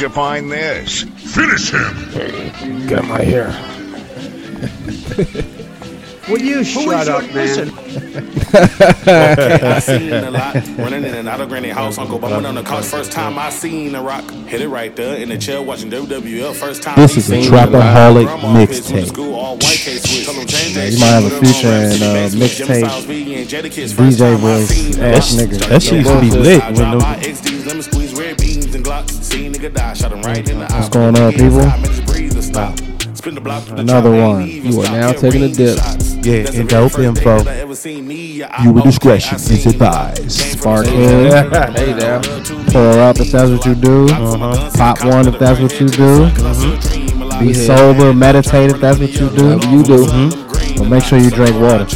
did you find this? Finish him! Get my hair. Will you shut up, man? okay, I seen a lot. Running in and out of granny house, Uncle bumming on the couch. First time I seen a rock. Hit it right there in the chair watching WWF. First time This is a Trapaholic Grandma pissed with the mixtape. school, all white case switch. Tell 'em change that you might have a put it on feature rap. in, uh, mixtape, Jim Styles, Biggie, and Jadakiss. First DJ time I voice, ass nigga. That shit used to be lit when nigga die, shot him right in the eye. What's going on, people? Five minutes, breathe and stop. Spin the block to the Another one. You are now taking a dip. shots. Yeah, That's the and dope info. thing that I ever seen me. Yeah, Viewer discretion is advised. Spark in, Hey now. pour up if that's what you do. Uh-huh. Pop one if that's what you do. Be sober, meditate if that's what you do. Whatever you do. But make sure you drink water.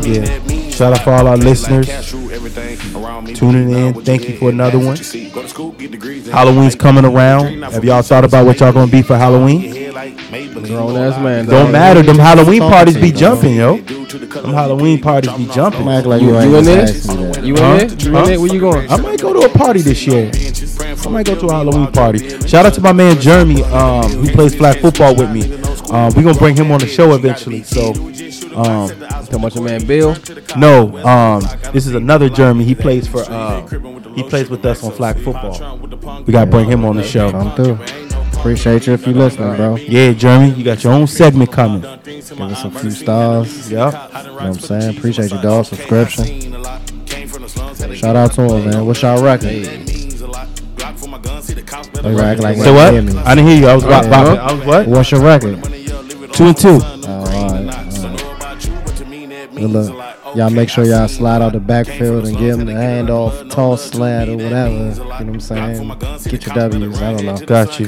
Yeah. Shout out for all our listeners tuning in. Thank you for another one. Halloween's coming around. Have y'all thought about what y'all gonna be for Halloween? Grown ass man. Don't matter. Them Halloween parties be jumping, yo. Them Halloween parties be jumping. Act like You, you, you in just there? asked me that. You in there? You in there? Where you going? I might go to a party this year. I might go to a Halloween party. Shout out to my man Jeremy, um, who plays flag football with me. Um, we gonna bring him on the show eventually. So, um, Talking about your man Bill. no, um, this is another Jeremy. He plays for, uh, he plays with us on flag football. We gotta bring him on the show. Come through. Appreciate you if you listening, bro. Yeah, Jeremy, you got your own segment coming. Give us a few stars. Yeah. You know what I'm saying? Appreciate you, dog. Subscription. Shout out to him, man. What's y'all record? They act like So what? they hear me. I didn't hear you. I was bop- Yeah. bopping. I was what? What's your record? Two and two. Oh, all right. Good look. Y'all make sure y'all slide out the backfield and give him the handoff, toss slant or whatever. You know what I'm saying? Get your W's. I don't know. Got you.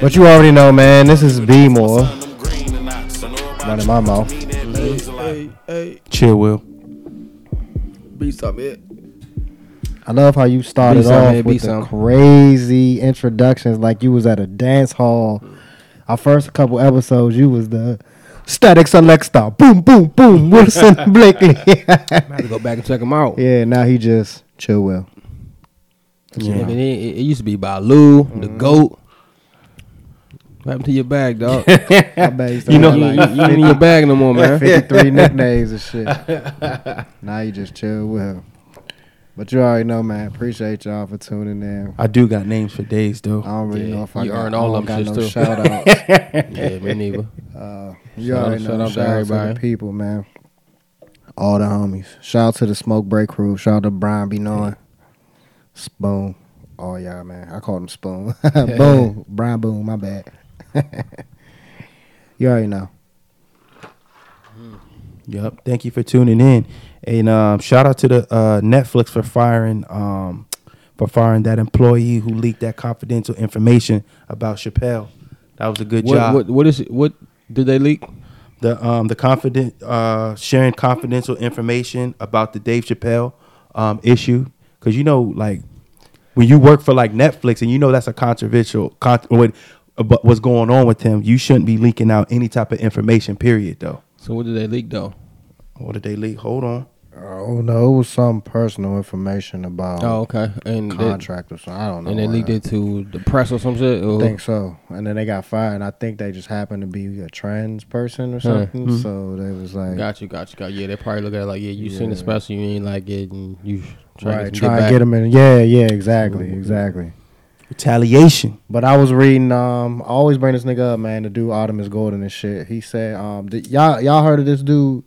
But you already know, man. This is B more. Running my mouth. Hey, hey. Chill, Will. Be something. it. I love how you started Be off man, be with the some. crazy introductions, like you was at a dance hall. Our first couple episodes, you was the Static Selector, boom, boom, boom, Wilson Blakely. I had to go back and check him out. yeah, now he just chill well. Yeah. I mean, it, it used to be Balu, the Mm-hmm. goat. What happened to your bag, dog? I you know, still you, you, you ain't in your bag no more, man. 53 nicknames and shit. now you just chill well. But you already know, man. Appreciate y'all for tuning in. I do got names for days though. I don't really Yeah, know if I you got, earned all don't them got no too. shout outs. yeah, me neither. Uh, you Shout out- already shout know. out to Shout out to everybody. the people, man. All the homies. Shout out to the Smoke Break crew. Shout out to Brian B. Knowing. Spoon. Oh, y'all, man. I called him Spoon. Boom. Brian Boom. My bad. you already know. Yep. Thank you for tuning in. And um, shout out to the uh, Netflix for firing um, for firing that employee who leaked that confidential information about Chappelle. That was a good What, job. what, what is it? What did they leak? the um the confident uh sharing confidential information about the Dave Chappelle um issue because you know like when you work for like Netflix and you know that's a controversial con- what about what's going on with him you shouldn't be leaking out any type of information period though So what did they leak though? what did they leak hold on Oh, no. It was some personal information about Oh, okay. And they, contract or something. I don't know. and they leaked it to the press or some shit. I think so. And then they got fired. And I think they just happened to be a trans person or Huh. something. So they was like, Got you, got you, got you. Yeah, they probably look at it like, yeah, you seen the special, you ain't like it, and you try right, to try get to get them in. Yeah, yeah, exactly, exactly. retaliation But I was reading. Um, I always bring this nigga up, man. The dude Artemis Gordon and shit. He said, um, the, y'all y'all heard of this dude,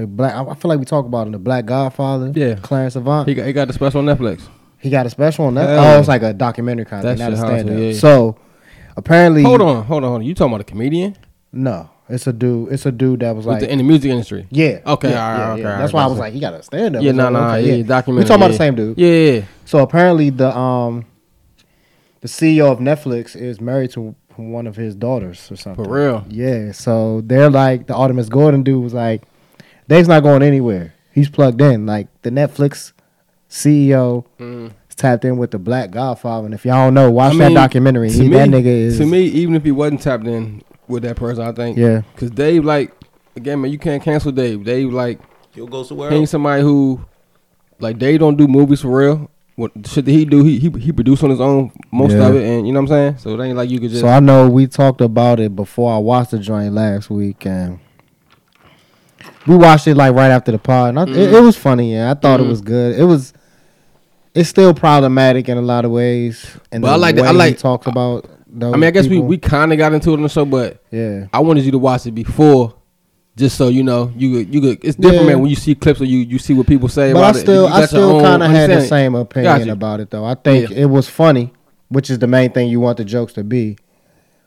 the black. I feel like we talk about him, the Black Godfather. Yeah. Clarence Avant. He got, he got the special on Netflix. He got a special on that. Hell Oh, it's like a documentary kind of not a stand up. yeah. So apparently, Hold on, hold on, hold on. You talking about a comedian No, it's a dude. It's a dude that was like the, in the music industry? Yeah. Okay, Yeah, all right, yeah, okay, yeah. That's why I was like, he got a stand up. Yeah, nah, nah, yeah, documentary, We talking about yeah. the same dude. Yeah, yeah, yeah. So apparently, the um, the CEO of Netflix is married to one of his daughters or something. For real? Yeah. So they're like the Artemis Gordon dude was like, Dave's not going anywhere. He's plugged in. Like the Netflix CEO Mm. is tapped in with the Black Godfather. And if y'all don't know, watch I that documentary. to He, me, that nigga is to me, even if he wasn't tapped in with that person, I think. Yeah. Because Dave, like, again, man, you can't cancel Dave. Dave, like, he'll go he somewhere ain't somebody who, like, Dave don't do movies for real. what shit that he do, he he he produced on his own most Yeah. of it, and you know what I'm saying. So it ain't like you could just. So I know we talked about it before I watched the joint last week, and we watched it like right after the pod. And I, it, Mm-hmm. it was funny. Yeah, I thought it was good. It was. It's still problematic in a lot of ways, and But the I like way that- I like- talks about. I mean, I guess we people. we kind of got into it on the show, but yeah. I wanted you to watch it before, just so you know you could you could. It's different, Yeah. man. When you see clips or you you see what people say But I about it. still, I still kind of had the same opinion Gotcha. about it, though. I think Yeah. it was funny, which is the main thing you want the jokes to be.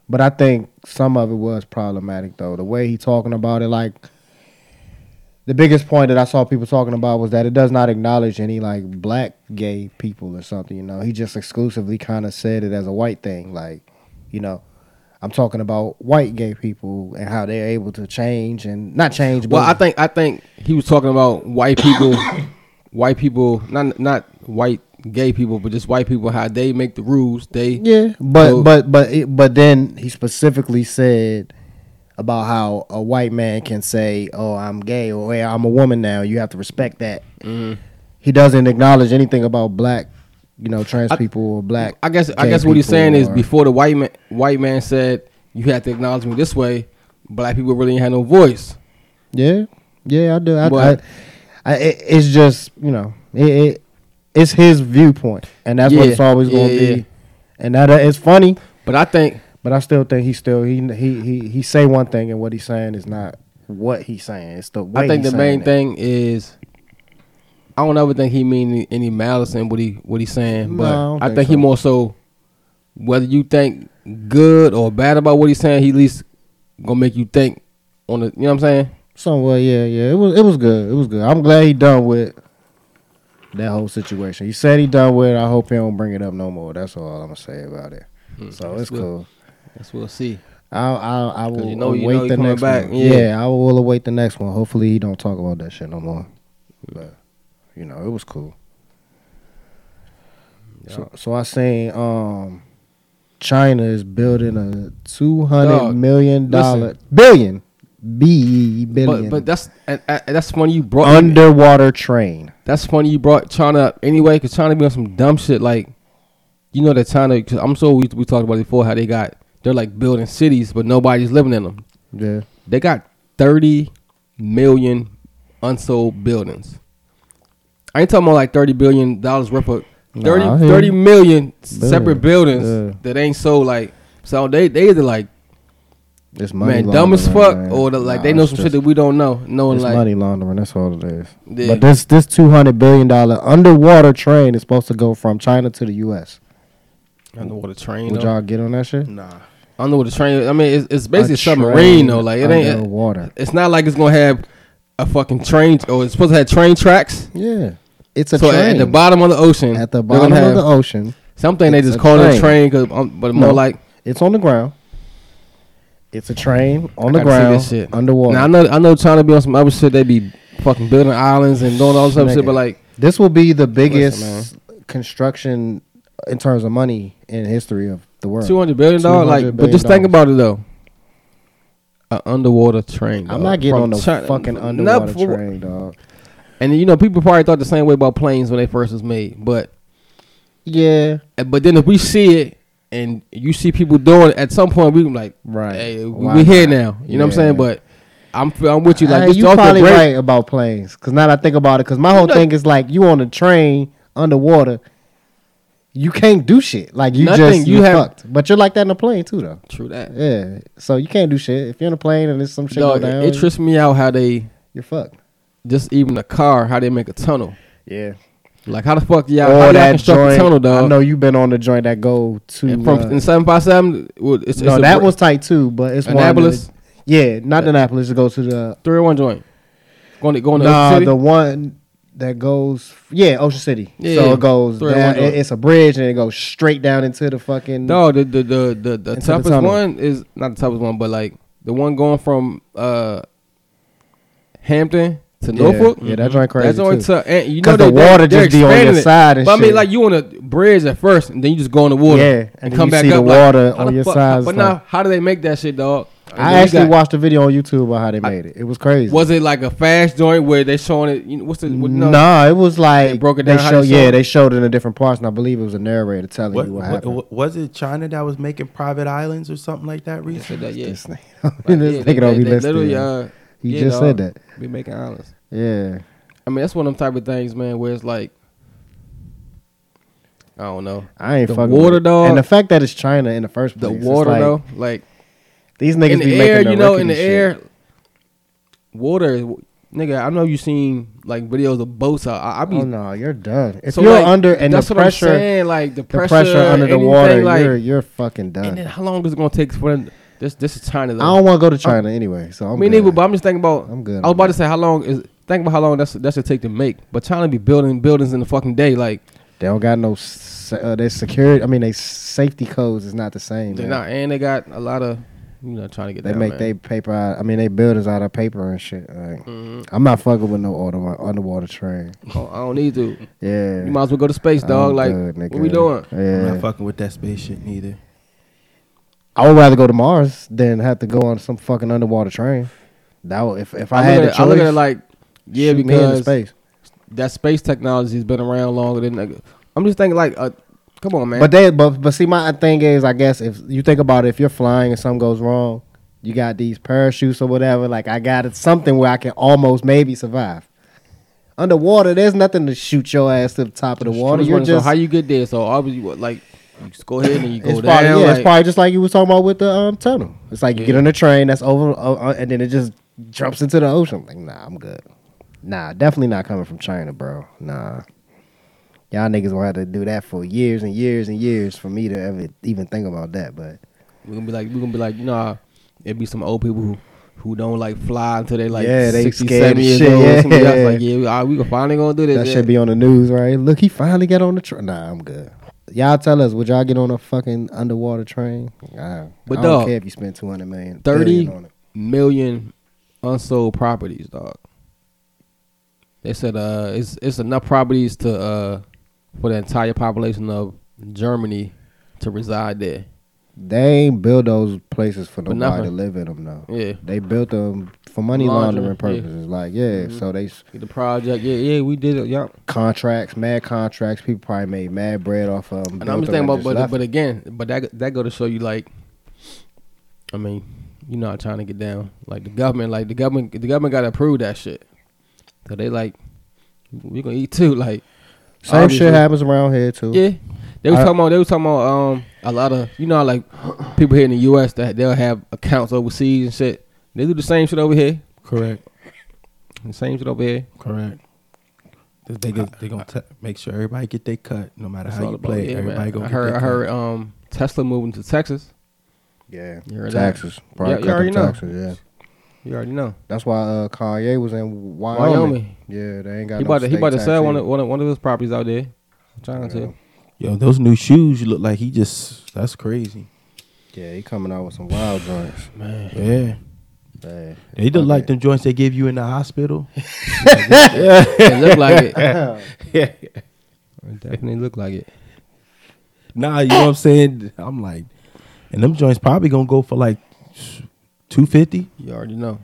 But I think some of it was problematic, though. The way he talking about it, like the biggest point that I saw people talking about was that it does not acknowledge any like black gay people or something. You know, he just exclusively kind of said it as a white thing, like you know. I'm talking about white gay people and how they're able to change and not change. But Well, I think I think he was talking about white people, white people, not not white gay people, but just white people. How they make the rules. They Yeah, but So- but but it, but then he specifically said about how a white man can say, "Oh, I'm gay," or "Hey, I'm a woman now." You have to respect that. Mm-hmm. He doesn't acknowledge anything about black, you know, trans people or black. I guess I guess what he's saying is before the white man white man said you have to acknowledge me this way, black people really had no voice. Yeah, yeah, I do. I, I, But- I, it, it's just you know, it, it it's his viewpoint, and that's what it's always yeah, going to yeah. be. And that uh, it's funny, But I think but I still think he still he he he he say one thing, and what he's saying is not what he's saying. It's the way I think the main it. thing is I don't ever think he mean any, malice in what he what he's saying, No, but I don't I, think think, he so. more so whether you think good or bad about what he's saying, he at least gonna make you think on the you know what I'm saying. Somewhere, yeah, yeah. It was it was good. It was good. I'm glad he done with that whole situation. He said he done with it. I hope he don't bring it up no more. That's all I'm gonna say about it. Hmm, so it's good. cool. Guess we'll see. I'll, I'll I will you know- you await know he the next back. one. Yeah. Yeah. I will await the next one. Hopefully he don't talk about that shit no more. But you know, it was cool. So so I seen um China is building a two hundred million dollar billion B billion But but that's and, and that's funny you brought underwater train. that's funny you brought China up anyway because China be on some dumb shit like you know that China cause I'm sure we we talked about it before how they got they're like building cities but nobody's living in them. Yeah. They got 30 million unsold buildings. I ain't talking about like 30 billion dollars worth of 30, Nah, I hear 30 you. million separate buildings Yeah. that ain't sold like so they they either like It's money man dumb as fuck man. or the, like Nah, they know some just- shit that we don't know knowing It's like money laundering. That's all it is. Yeah. But this this two hundred billion dollar underwater train is supposed to go from China to the U.S. underwater train Would though. y'all get on that shit? Nah. Underwater train I mean it's, it's basically A submarine though like it ain't water. it's not like it's gonna have a fucking train Oh, it's supposed to have train tracks Yeah, it's a so train at the bottom of the ocean At the bottom of the ocean. Something they just call it a train. cause, um, but more No. like It's on the ground. It's a train on I the ground underwater. Now I know I know China be on some other shit. They be fucking building islands and doing all this other shit, but like This will be the biggest Listen, construction in terms of money in history of the world. two hundred billion dollars. Like, $200 but just think about it though. An underwater train. I'm not getting on no China- fucking underwater for- train, dog. And you know, people probably thought the same way about planes when they first was made. But Yeah, but then if we see it and you see people doing it, at some point we can like, Right. hey, we, Why we here not? now. You know what I'm saying? But I'm I'm with you. Like Hey, you off probably right about planes. Cause now that I think about it, cause my whole know- thing is like you on a train underwater, you can't do shit. Like you Nothing, just you you have- fucked. But you're like that in a plane too, though. True that. Yeah. So you can't do shit if you're in a plane and there's some shit Dog, down. it trips me out how they you're fucked. just even a car how they make a tunnel. Yeah. Like how the fuck y'all, Or how y'all construct joint. a tunnel, dog? I know you've been on the joint that go to. And from uh, in seven five seven, it's, it's no, a that br- was tight too, but it's one. Annapolis? that- Yeah, not Annapolis. It goes to the. three oh one joint. Going to going to Nah, the one that goes. Yeah, Ocean City. Yeah, so it goes down. It, it's a bridge and it goes straight down into the fucking. No, the the the the, the the toughest tunnel. one is not the toughest one, but like the one going from uh Hampton to Yeah, Norfolk. yeah, that's right. crazy That's only tough. And you know the they- water they're just be on your side and But I mean, like you on a bridge at first, and then you just go in the water. Yeah, and, and come you back see the up. like, water how on the your fuck- sides, But like- now, how do they make that shit, dog? I you actually got- watched a video on YouTube about how they made it. It was crazy. Was it like a fast joint where they showing it? You know, what's the what, no, no, it was like They broke it they down how show, they yeah, showed they it? showed it in the different parts, and I believe it was a narrator telling What, you what what- happened. was it China that was making private islands or something like that Said recently? that, yeah. This nigga, Like, yeah, nigga don't be they listening. literally, uh, he yeah, just dog, said that. Be making islands. Yeah, I mean, that's one of them type of things, man, where it's like, I don't know. I ain't The fucking water, with it. dog. and the fact that it's China in the first The place. it's water like, though, like These niggas in the be air, making you know, in the rickety air, water, nigga. I know you seen like videos of boats. I, I be Oh no, you're done. If so, you're like, under and the that's what pressure, I'm saying, like the the pressure, pressure, under the water, like, you're you're fucking and done. then how long is it gonna take for them? This this is China I don't want to go to China anyway, so I'm Me good. neither, but I'm just thinking about. I'm good I was about to say how long is. Think about how long that's that should take to make. But China be building buildings in the fucking day. Like They don't got no uh, their security. I mean, their safety codes is not the same. they're man. not, and they got a lot of you know trying to get. That. They down, make man. they paper out. I mean, they buildings out of paper and shit. Like, I'm not fucking with no auto, underwater train. Oh, I don't need to. Yeah, You might as well go to space, dog. I'm like good, what we doing? I'm Yeah, not fucking with that space shit neither. I would rather go to Mars than have to go on some fucking underwater train. That would, if if I, I, had look choice, I look at it like yeah, shoot me into because space. that space technology has been around longer than. Like, I'm just thinking like, uh, come on, man. But they, but but see, my thing is, I guess if you think about it, if you're flying and something goes wrong, you got these parachutes or whatever. Like I got it, something where I can almost maybe survive. Underwater, there's nothing to shoot your ass to the top of the water. You're wondering, just so how you get there? So obviously, what, like you just go ahead and you go it's down. probably yeah, like, it's probably just like you was talking about with the um tunnel. It's like you get on a train that's over, uh, uh, and then it just jumps into the ocean. Like nah, I'm good. Nah, definitely not coming from China, bro. Nah. Y'all niggas gonna have to do that for years and years and years for me to ever even think about that. But we're gonna be like, we're gonna be like, you know, how it be some old people who. Who don't like fly until they like Yeah, they 60, scared 70 as years shit, old. yeah. Somebody else like, yeah, we, right, we gonna finally gonna do this. that yeah. should be on the news, right? Look, he finally got on the train. Nah, I'm good. Y'all tell us, would y'all get on a fucking underwater train? Nah, But I don't dog, care if you spend two hundred million, 30 billion on it. million unsold properties, dog. They said uh it's it's enough properties to uh for the entire population of Germany to reside there. They ain't build those places for nobody to live in them, though. Yeah. They built them for money Laundering, laundering yeah. purposes. Like, yeah, Mhm. so they s- The project, yeah, yeah, we did it, yeah. contracts, mad contracts. People probably made mad bread off of them. And I'm just thinking about, but but again, but that that go to show you like, I mean, you know, how trying to get down. Like the government, like the government, the government got to approve that shit. So they like, we gonna eat too. Like same obviously- shit happens around here too. Yeah, they was I- talking about they was talking about um a lot of you know like people here in the U.S. that they'll have accounts overseas and shit. They do the same shit over here. Correct. The same shit over here. Correct. They go, they gonna te- make sure everybody get their cut, no matter That's how all you play. yeah, everybody man. gonna I get heard their I cut. heard um Tesla moving to Texas. yeah. You heard that? Probably Yeah, you already know. taxes. Yeah, You already know. that's why uh, Kanye was in Wyoming. Wyoming. Yeah, they ain't got. He no about to he state about to tax sell one of, one of one of his properties out there. I'm trying Yeah. to. Yo, those new shoes, you look like he just. That's crazy. Yeah, he coming out with some wild joints. Man, Yeah. Man. They look Fuck like it. them joints they give you in the hospital. it look like it. yeah. It definitely look like it. Nah, you know what I'm saying? I'm like, and them joints probably gonna go for like two fifty. You already know.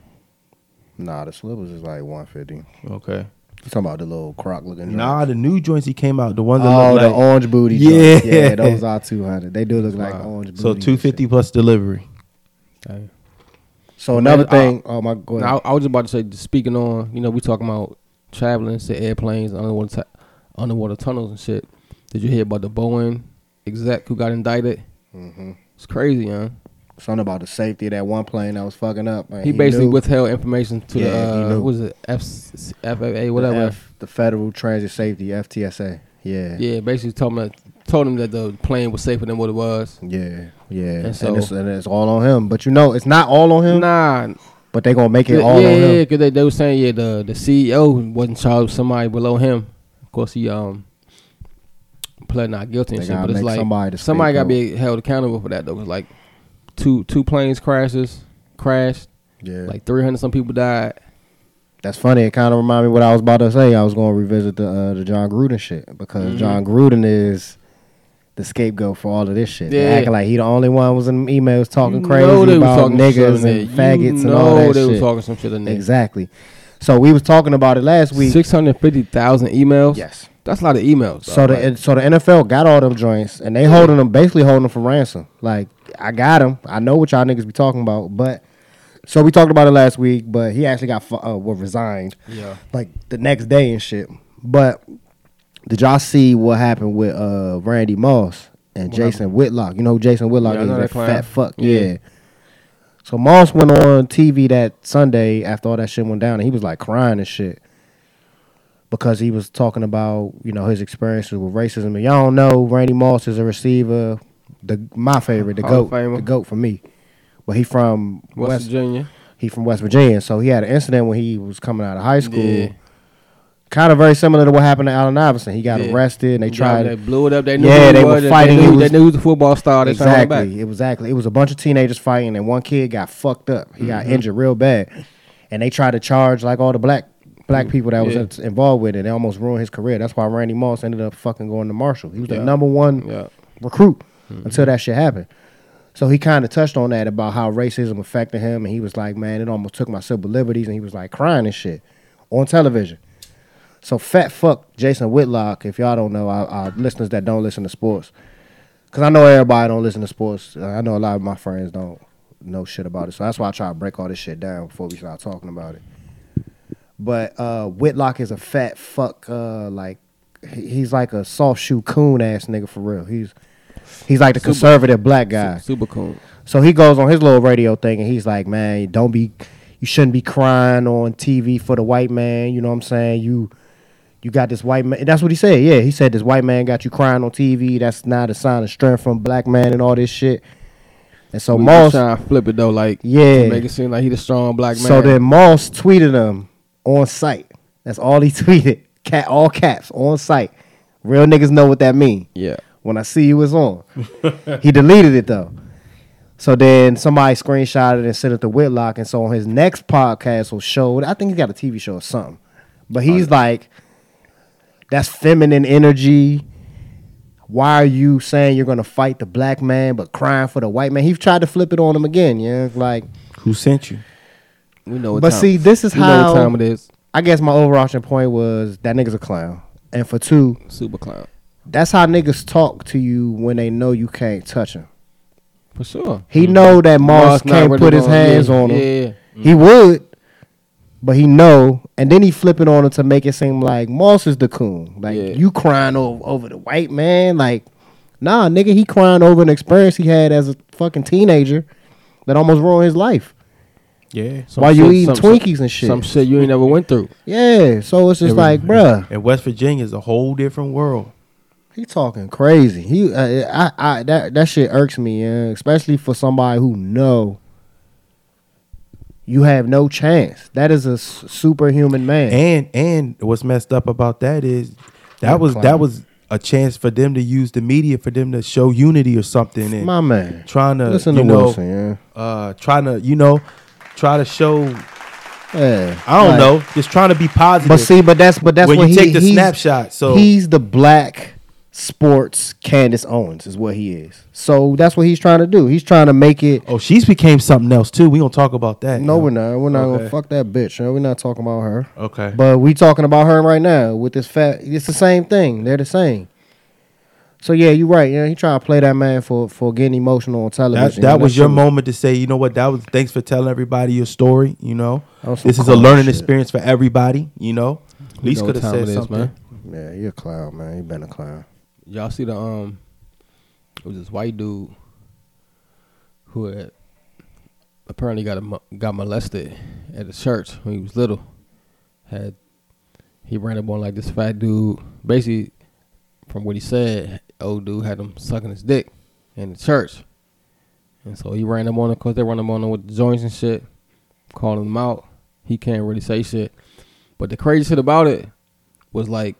Nah, the slippers is like one fifty. Okay. You talking about the little croc looking? Nah, the new joints he came out, the ones that Oh, look the like orange booty. Yeah. joints. yeah, those are two hundred. They do look like orange booty. so two fifty plus delivery. Hey. So another Man, thing. oh my god. I, I was just about to say, speaking on, you know, we talking about traveling, say airplanes, underwater, tu- underwater tunnels and shit. Did you hear about the Boeing exec who got indicted? Mm-hmm. It's crazy, man. Something about the safety of that one plane that was fucking up. man. He, basically knew. withheld information to Yeah, the uh, what was it F, FAA The whatever. F- the Federal Transit Safety (FTSA). Yeah. Yeah, basically told him that, told him that the plane was safer than what it was. Yeah, yeah, And and, so- it's, and it's all on him. But you know, it's not all on him. Nah, But they gonna make it all yeah, on him. yeah, because they, they were saying yeah the the CEO wasn't charged somebody below him. Of course, he um pled not guilty and They shit. gotta But it's like somebody the somebody got to be held accountable for that though. It's like two two planes crashes crashed, Yeah, like three hundred some people died. that's funny. It kind of reminded me what I was about to say. I was gonna revisit the uh, the Jon Gruden shit because Mhm. Jon Gruden is the scapegoat for all of this shit. They Yeah. acting like he the only one was in emails talking You crazy know they was about talking niggas and faggots and all that shit. Oh, they shit. talking some shit. Exactly. So we was talking about it last week. Six hundred fifty thousand emails. Yes. That's a lot of emails. So the so the NFL got all them joints and they holding them basically holding them for ransom. Like I got them. I know what y'all niggas be talking about, but so we talked about it last week. But he actually got uh, well, resigned yeah, like the next day and shit. But did y'all see what happened with uh Randy Moss and Jason Whitlock? You know who Jason Whitlock Yeah, is that clown. fat fuck. Yeah. Yeah. So Moss went on TV that Sunday after all that shit went down, and he was like crying and shit because he was talking about you know his experiences with racism. And y'all don't know Randy Moss is a receiver, the my favorite, the Hall goat, Famer. the goat for me. But he from West, West, Virginia. he from West Virginia, so he had an incident when he was coming out of high school. Yeah. Kind of very similar to what happened to Allen Iverson. He got Yeah. arrested and they Yeah, tried. They blew it up. They knew Yeah, they were fighting. They knew, was- they knew he was a football star. They turned him back. Exactly. It was exactly. It was a bunch of teenagers fighting, and one kid got fucked up. He got Mm-hmm. injured real bad, and they tried to charge like all the black black people that was Yeah. in- involved with it. They almost ruined his career. That's why Randy Moss ended up fucking going to Marshall. He was Yeah. the number one Yeah. recruit until that shit happened. So he kind of touched on that about how racism affected him, and he was like, "Man, it almost took my civil liberties," and he was like crying and shit on television. So fat fuck Jason Whitlock. If y'all don't know, our, our listeners that don't listen to sports, because I know everybody don't listen to sports. Uh, I know a lot of my friends don't know shit about it. So that's why I try to break all this shit down before we start talking about it. But uh, Whitlock is a fat fuck. Uh, like he's like a soft shoe coon ass nigga for real. He's he's like the Super- conservative black guy. Super cool. So he goes on his little radio thing and he's like, "Man, don't be, you shouldn't be crying on TV for the white man. You know what I'm saying? You, you got this white man. That's what he said. Yeah, he said this white man got you crying on TV. That's not a sign of strength from black man and all this shit. And so We Moss, trying to flip it though, like Yeah. make it seem like he the strong black man. so then Moss tweeted him on site. That's all he tweeted. Cat all caps on site. Real niggas know what that mean. yeah, When I see you, it's on. he deleted it though. So then somebody screenshotted and sent it to Whitlock, and so on his next podcast will show. I think he's got a TV show or something, but he's oh, like, "That's feminine energy." Why are you saying you're gonna fight the black man but crying for the white man? He tried to flip it on him again. Yeah, like Who sent you? We know. What But time, see, this is we know how- what time it is. I guess my overarching point was that nigga's a clown, and for two, Super clown that's how niggas talk to you when they know you can't touch him. for sure. He mm-hmm. know that Moss Moss not can't really put his hands yeah, on him. Yeah, He mm-hmm. would, but he know, and then he flip it on him to make it seem like Moss is the coon. Like Yeah. you crying over over the white man. Like, nah, nigga, he crying over an experience he had as a fucking teenager that almost ruined his life. Yeah. Some While you eating some- Twinkies and shit. Some shit you ain't never went through. Yeah, so it's just Every- like, bruh, And West Virginia is a whole different world. he talking crazy. He, uh, I, I, that that shit irks me, yeah. especially for somebody who know. You have no chance. That is a superhuman man. And and what's messed up about that is that was that was a chance for them to use the media for them to show unity or something and My man. trying to Listen you to know Wilson, yeah. uh trying to you know try to show Yeah. I don't Like- know just trying to be positive. But see, but that's but that's when what you he, take the snapshot, so he's the black sports Candace Owens is what he is. So that's what he's trying to do. He's trying to make it. oh she's became something else too. We gonna talk about that. No, yo. we're not. We're not Okay. gonna fuck that bitch. yo. We're not talking about her. Okay. But we talking about her right now with this fat. It's the same thing. They're the same. So yeah, you're right. Yeah, he trying to play that man for for getting emotional on television. That, that was your shit moment to say, you know what, that was thanks for telling everybody your story, you know. That was some This is a learning shit. experience for everybody, you know. At least know could what have time said it is, something. man. Yeah, you're a clown, man. You've been a clown. Y'all see the um, it was this white dude who had apparently got a, mo- got molested at a church when he was little. Had he ran up on like this fat dude. Basically, from what he said, old dude had him sucking his dick in the church, and so he ran up on him because they run him on him with the joints and shit, calling him out. He can't really say shit, but the crazy shit about it was like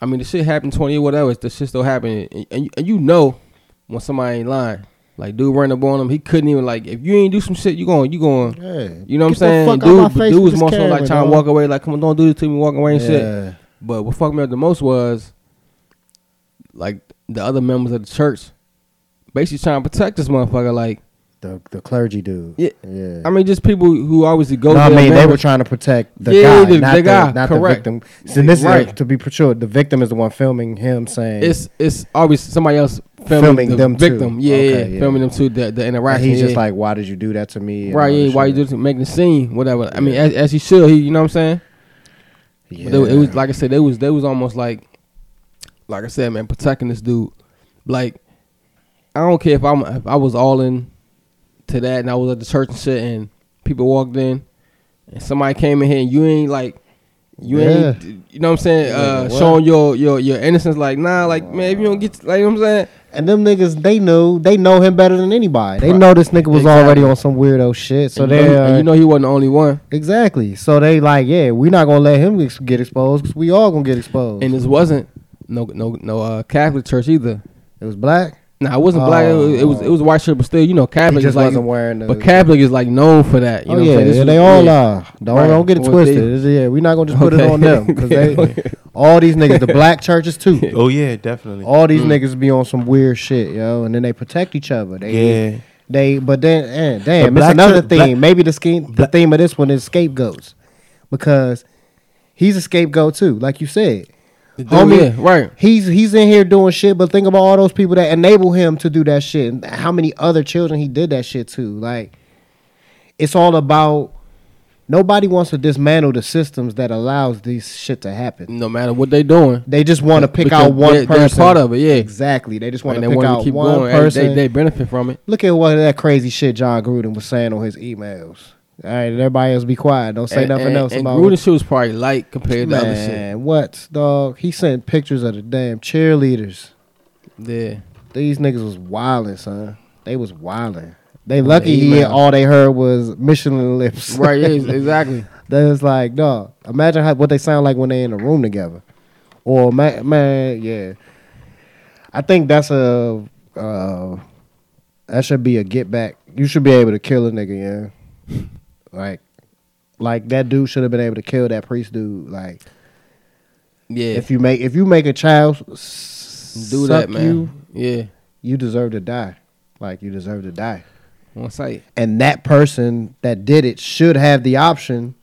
I mean, the shit happened 20 or whatever. The shit still happening. And, and, you, and you know when somebody ain't lying. Like, dude ran up on him. He couldn't even, like, if you ain't do some shit, you going, you going, Yeah, you know what I'm saying? Dude, my but face dude was more so like trying to walk away, like, come on, don't do this to me, walk away and shit. But what fucked me up the most was, like, the other members of the church basically trying to protect this motherfucker. Like, The the clergy dude. Yeah. yeah. I mean, just people who always go. no, I mean, they were trying to protect the Yeah, guy, the- not the the, guy, not correct. the victim. So this Right. is to be sure. The victim is the one filming him saying It's it's obviously somebody else filming, Filming the them too. victim. Yeah, Okay, yeah, filming them too. The the and interaction. he's just like, "Why did you do that to me?" and right, yeah. Why you just making the scene, whatever. I mean, as, as he should. He, you know what I'm saying? Yeah. They- it was like I said, they was they was almost like, like I said, man, protecting this dude. Like, I don't care if I'm if I was all in to that and I was at the church and shit, and people walked in, and somebody came in here and you ain't like. You ain't, you know what I'm saying? Uh, what? showing your your your innocence, like nah, like man, if you don't get, like you know what I'm saying, And them niggas, they knew, they know him better than anybody. They know this nigga was Exactly. already on some weirdo shit. So they, you, know, uh, you know he wasn't the only one, exactly. So they like, yeah, we're not gonna let him get exposed because we all gonna get exposed. and this wasn't no no no uh, Catholic church either. it was black. Nah, it wasn't black. It was, it was it was white shirt, but still, you know, He Catholic just is like, wasn't wearing the. but Catholic is like known for that. You oh know what yeah, I'm saying? Yeah, they all yeah. are. Don't Right. don't get it What twisted. they- yeah, we're not gonna just put it on them because they all these niggas, the black churches too. Oh yeah, definitely. All these Mm. niggas be on some weird shit, yo, and then they protect each other. They, yeah. They, but then, eh, damn, it's another church- theme. black- Maybe the scheme, the black- theme of this one is scapegoats, because he's a scapegoat too, like you said. Dude, Homie- yeah, right. He's he's in here doing shit, but think about all those people that enable him to do that shit. and How many other children he did that shit to? Like, it's all about. Nobody wants to dismantle the systems that allows these shit to happen. No matter what they doing, They just want to pick out one they're- they're person. part of it, yeah. exactly. They just want to pick out keep one going. Person. They, they benefit from it. Look at what that crazy shit Jon Gruden was saying on his emails. All right, everybody else be quiet. Don't say and, nothing and, else and about Gruden was probably light compared to other shit. Man, what dog? He sent pictures of the damn cheerleaders. Yeah, These niggas was wilding, son. They was wilding. They lucky he email. all they heard was Michelin lips. right. Yeah, exactly. That was like, dog. Imagine how, what they sound like when they in a room together. Or man, man, yeah. I think that's a uh, that should be a get back. You should be able to kill a nigga, yeah. Like, like that dude should have been able to kill that priest dude. Like, Yeah, if you make if you make a child do that, man. you, Yeah, you deserve to die. Like you deserve to die. on site. And that person that did it should have the option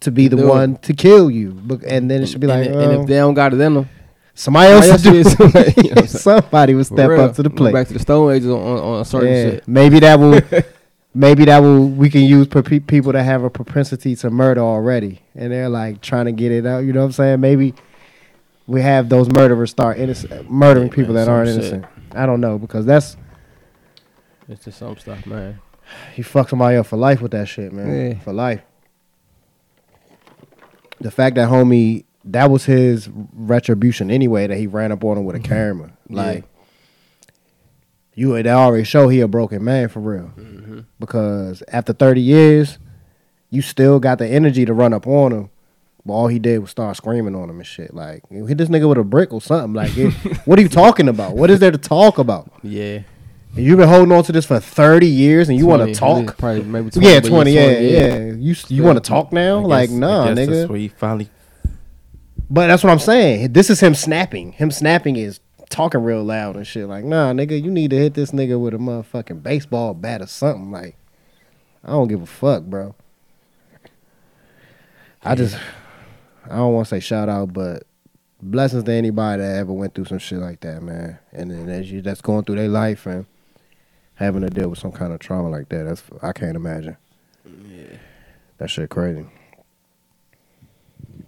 to be the Do it. one to kill you. And then it should be like, and, and oh, if they don't got it in them, somebody else else do is- you know it. Somebody would step real, up to the plate. Back to the Stone Ages on, on, on certain Yeah, shit. maybe that will. Maybe that will we can use for pe- people that have a propensity to murder already, and they're like trying to get it out. You know what I'm saying? Maybe we have those murderers start innocent, murdering Yeah, people man, that aren't some shit. innocent. I don't know because that's It's just some stuff, man. he fucked somebody up for life with that shit, man. Yeah. For life. The fact that homie that was his retribution anyway that he ran up on him with a mm-hmm. camera. Yeah. You they already show he a broken man for real. Mm-hmm. Because after 30 years, you still got the energy to run up on him. But all he did was start screaming on him and shit. Like, hit this nigga with a brick or something. Like, it, what are you talking about? What is there to talk about? Yeah, And you've been holding on to this for 30 years and you want to talk? Probably maybe 20, Yeah, but 20, yeah, 20, yeah. You you want to talk now? Guess- like, nah, guess That's where he finally. But that's what I'm saying. This is him snapping. Him snapping is talking real loud and shit. Like, nah, nigga, you need to hit this nigga with a motherfucking baseball bat or something. Like, I don't give a fuck, bro. I just, I don't want to say shout out, but blessings to anybody that ever went through some shit like that, man. And then as you that's going through their life and having to deal with some kind of trauma like that, that's I can't imagine. Yeah, That shit crazy.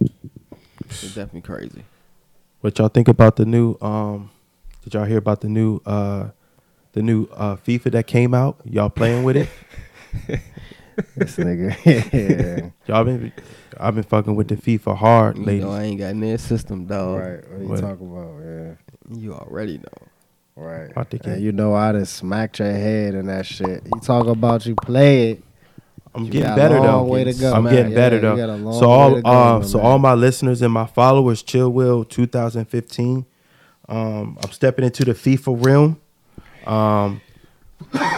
it's definitely crazy. What y'all think about the new? Um, did y'all hear about the new? Uh, the new uh, FIFA that came out. Y'all playing with it? This nigga, Y'all been? I've been fucking with the FIFA hard, You know, I ain't got near system, dog. right? What you What? talking about? Yeah. You already know. Right. About to get- And you know I done smacked your head and that shit. You talk about you play it. I'm You getting got a better though. way to go, I'm man. getting Yeah, better you though. got a long so way all to go, um, my so man. all my listeners and my followers, Chill Will 2015. Um, I'm stepping into the FIFA realm. Um,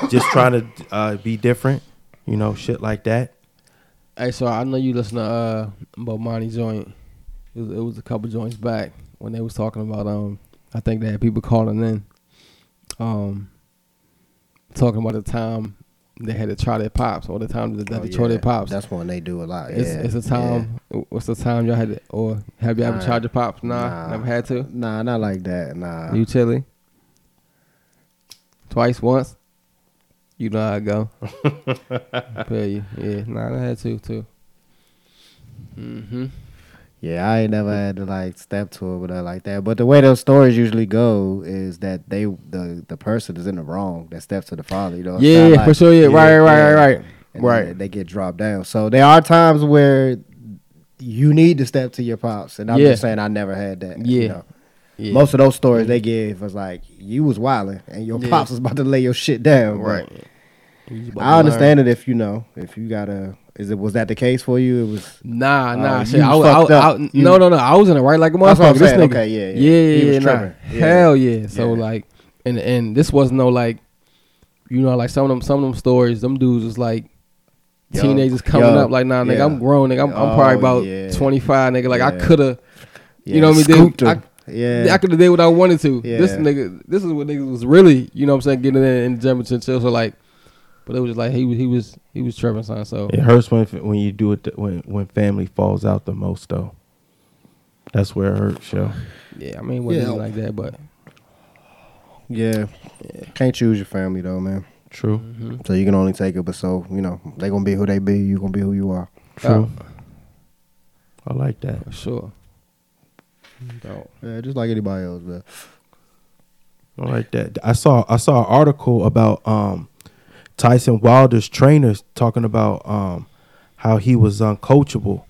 just trying to uh, be different, you know, shit like that. Hey, so I know you listen to uh Bomani joint. It was, it was a couple joints back when they was talking about um I think they had people calling in, um, talking about the time they had to try their pops all the time that, that Oh, they yeah. their pops. That's when they do a lot. it's, yeah. it's a time. What's the time y'all had to, or have you ever Nah. tried your pops? Nah, Nah. never had to. Nah, not like that. Nah. You chilly? Twice, once. You know how I go. Feel you. Yeah, nah, I had to too. Mm-hmm. Yeah, I ain't never had to like step to it with her like that. But the way those stories usually go is that they the the person is in the wrong that steps to the father. You know, Yeah, like- for sure. Yeah, right, right, yeah. right, right. and Right. then They get dropped down. So there are times where you need to step to your pops, and I'm Yeah. just saying I never had that. Yeah. You know? Yeah. Most of those stories they give was like you was wilding and your Yeah. pops was about to lay your shit down. right. You about to I understand learn. it if you know if you gotta. Is it was that the case for you? It was. Nah, uh, nah, Oh, shit. you I, was- I, up. I, You- no, no, no. I was in the right like a That's what I'm motherfucker. This nigga, Okay, yeah, yeah. yeah, He yeah, was nah. Yeah. Hell yeah. So Yeah. like, and and this wasn't no like, you know, like some of them, some of them stories. Them dudes was like. Young. Teenagers coming Young. up like nah nigga Yeah. I'm grown nigga I'm, I'm Oh, probably about yeah. 25 nigga like I could have Yeah, you know what I mean Did- I, yeah. I could have did what I wanted to this nigga this is what niggas was really you know what I'm saying getting in in the gym and chill so like but it was just like he was he was he was tripping son so It hurts when when you do it th- when when family falls out the most though. That's where it hurts, yo. yeah I mean it wasn't Yeah. like that but yeah. Can't choose your family though, man. True, mm-hmm. So you can only take it, but so you know they gonna be who they be. You gonna be who you are. true. I like that. for sure Dope. Yeah, just like anybody else, man. I like that. I saw I saw an article about um Tyson Wilder's trainers talking about um how he was uncoachable,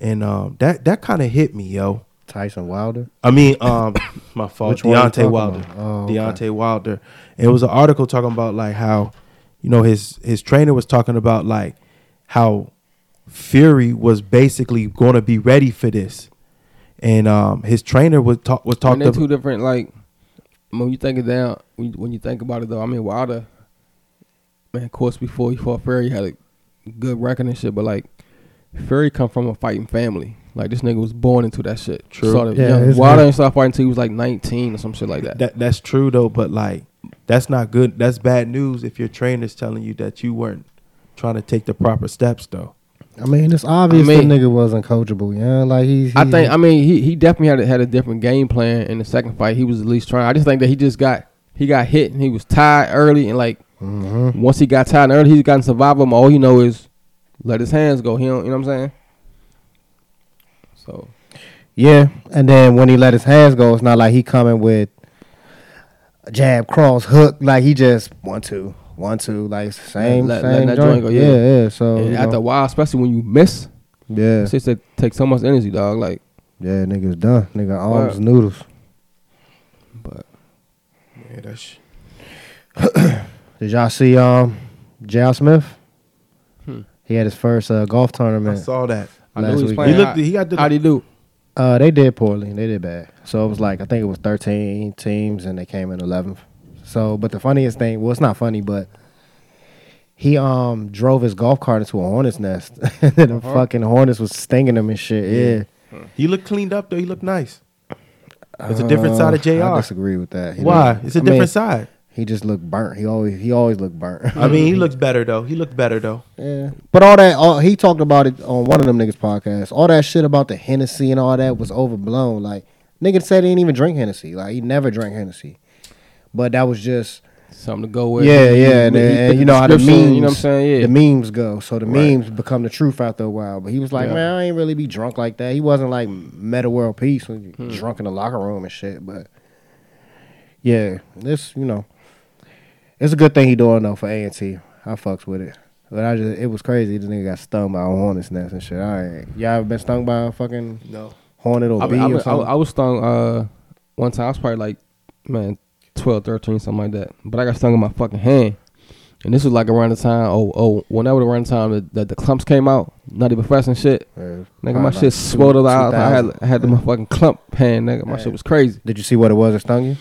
and um that that kind of hit me, yo. Tyson Wilder. I mean, um, my fault. Which Deontay Wilder. about? Oh, okay. Deontay Wilder. It was an article talking about like how, you know, his his trainer was talking about like how Fury was basically going to be ready for this, and um, his trainer was talk was talking they're two different like when you think it down when you think about it though I mean Wilder man of course before he fought Fury he had a good record and shit but like Fury come from a fighting family like this nigga was born into that shit True. Started Yeah, young. his Wilder dad- ain't started fighting until he was like 19 or some shit like that, that that's true though, but like that's not good. That's bad news if your trainer's telling you that you weren't trying to take the proper steps though. I mean, it's obvious I mean- the nigga wasn't coachable. Yeah, like he's. I think I mean he he definitely had a, had a different game plan in the second fight he was at least trying I just think that he just got he got hit and he was tied early and like Mhm. Once he got tied early, he's gotten survival. mode. All he know is let his hands go. He don't, you know what I'm saying? So Yeah, and then when he let his hands go, it's not like he coming with a jab, cross, hook. Like he just one two, one two, like same, Let- let same that joint. go, yeah. yeah. yeah, So and after a while, especially when you miss, yeah, it's just that takes so much energy, dog. Like, yeah, nigga's done. Nigga arms noodles. But Yeah, that's Did y'all see um J.R. Smith? Hmm. He had his first uh, golf tournament. I saw that. I know Last he was week. playing. He looked. He got the. how'd he do? Uh, they did poorly. They did bad. So it was like I think it was thirteen teams, and they came in eleventh. So, but the funniest thing, well, it's not funny, but he um drove his golf cart into a hornet's nest, and the Uh-huh. fucking hornets was stinging him and shit. Yeah, He looked cleaned up though. He looked nice. It's a different side of J.R. I disagree with that. He Why? It's a I mean, different side. He just looked burnt. He always he always looked burnt. I mean, he looks better though. He looked better though. Yeah, but all that all, he talked about it on one of them niggas podcasts. All that shit about the Hennessy and all that was overblown. Like nigga said he didn't even drink Hennessy. Like he never drank Hennessy. But that was just Something to go with. yeah, He- yeah, he- and, he and you know how the memes, You know what I'm saying? Yeah. the memes go. So the Right. memes become the truth after a while. But he was like, Yeah. man, I ain't really be drunk like that. He wasn't like Meta World Peace when Hmm. drunk in the locker room and shit. But yeah, this you know, it's a good thing he doing though for A and T. I fucks with it. But I just it was crazy. This nigga got stung by a hornet's nest and shit. All right, y'all ever been stung by a fucking No. hornet or I, bee mean, I, or was- I, something? I was stung uh, one time. I was probably like, man, 12, 13, something like that. But I got stung in my fucking hand. And this was like around the time, oh, oh, whenever around the time that, that the Klumps came out, nutty professor and shit. Yeah, Nigga, my like shit swelled out. I had, I had the motherfucking Klump hand, nigga. My Yeah. shit was crazy. Did you see what it was that stung you?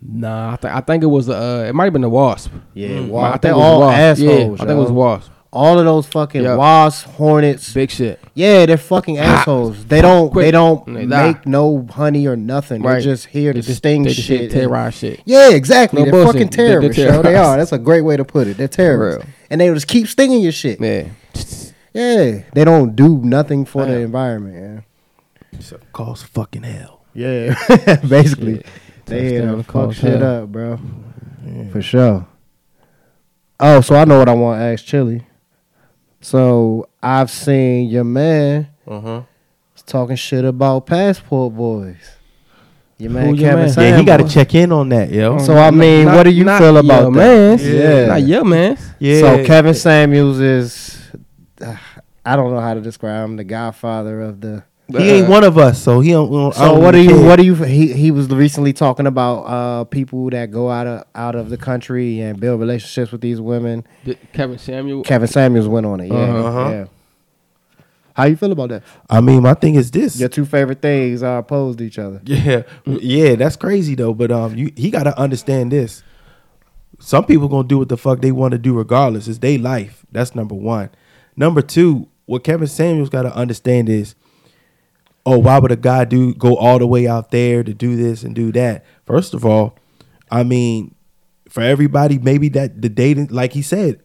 Nah, I, th- I think it was, uh, it might have been the wasp. Yeah, Mm. wa- I think it was all wasp. assholes. Yeah, I think it was wasp. All of those fucking Yep. wasps, hornets. Big shit. Yeah, they're fucking assholes. They don't. Quick. They don't they make no honey or nothing. They're just here They to just- sting they just shit. here to and- terrorize shit. Yeah, exactly. No they're bullshit. fucking They're- they're terrorists. yo. They are. That's a great way to put it. They're terrorists, and they just keep stinging your shit. Yeah. Yeah, they don't do nothing for the Damn. environment. So cause fucking hell. Yeah, yeah. Basically, Shit. they here Touchdown to to fuck cause shit hell. up, bro. For sure. Oh, so I know what I want to ask Chili. So I've seen your man Uh huh. talking shit about passport boys. Your man Who your Kevin man? Samuels. Yeah, he got to check in on that, yo. So I mean, Not- what do you not feel about your that? mans. Yeah. Not your man. yeah. So Kevin Samuels is, uh, I don't know how to describe him, the Godfather of the. he ain't one of us, so he don't. we don't- I So don't what do really you? care. What do you? He he was recently talking about uh people that go out of out of the country and build relationships with these women. Did Kevin Samuel. Kevin Samuels went on it. Yeah, Uh-huh. yeah. How you feel about that? I mean, my thing is this. Your two favorite things are opposed to each other. Yeah, yeah, that's crazy though. But um, you he got to understand this. Some people gonna do what the fuck they want to do regardless. It's their life. That's number one. Number two, what Kevin Samuels got to understand is, oh, why would a guy do go all the way out there to do this and do that? First of all, I mean, for everybody, maybe that the dating, like he said,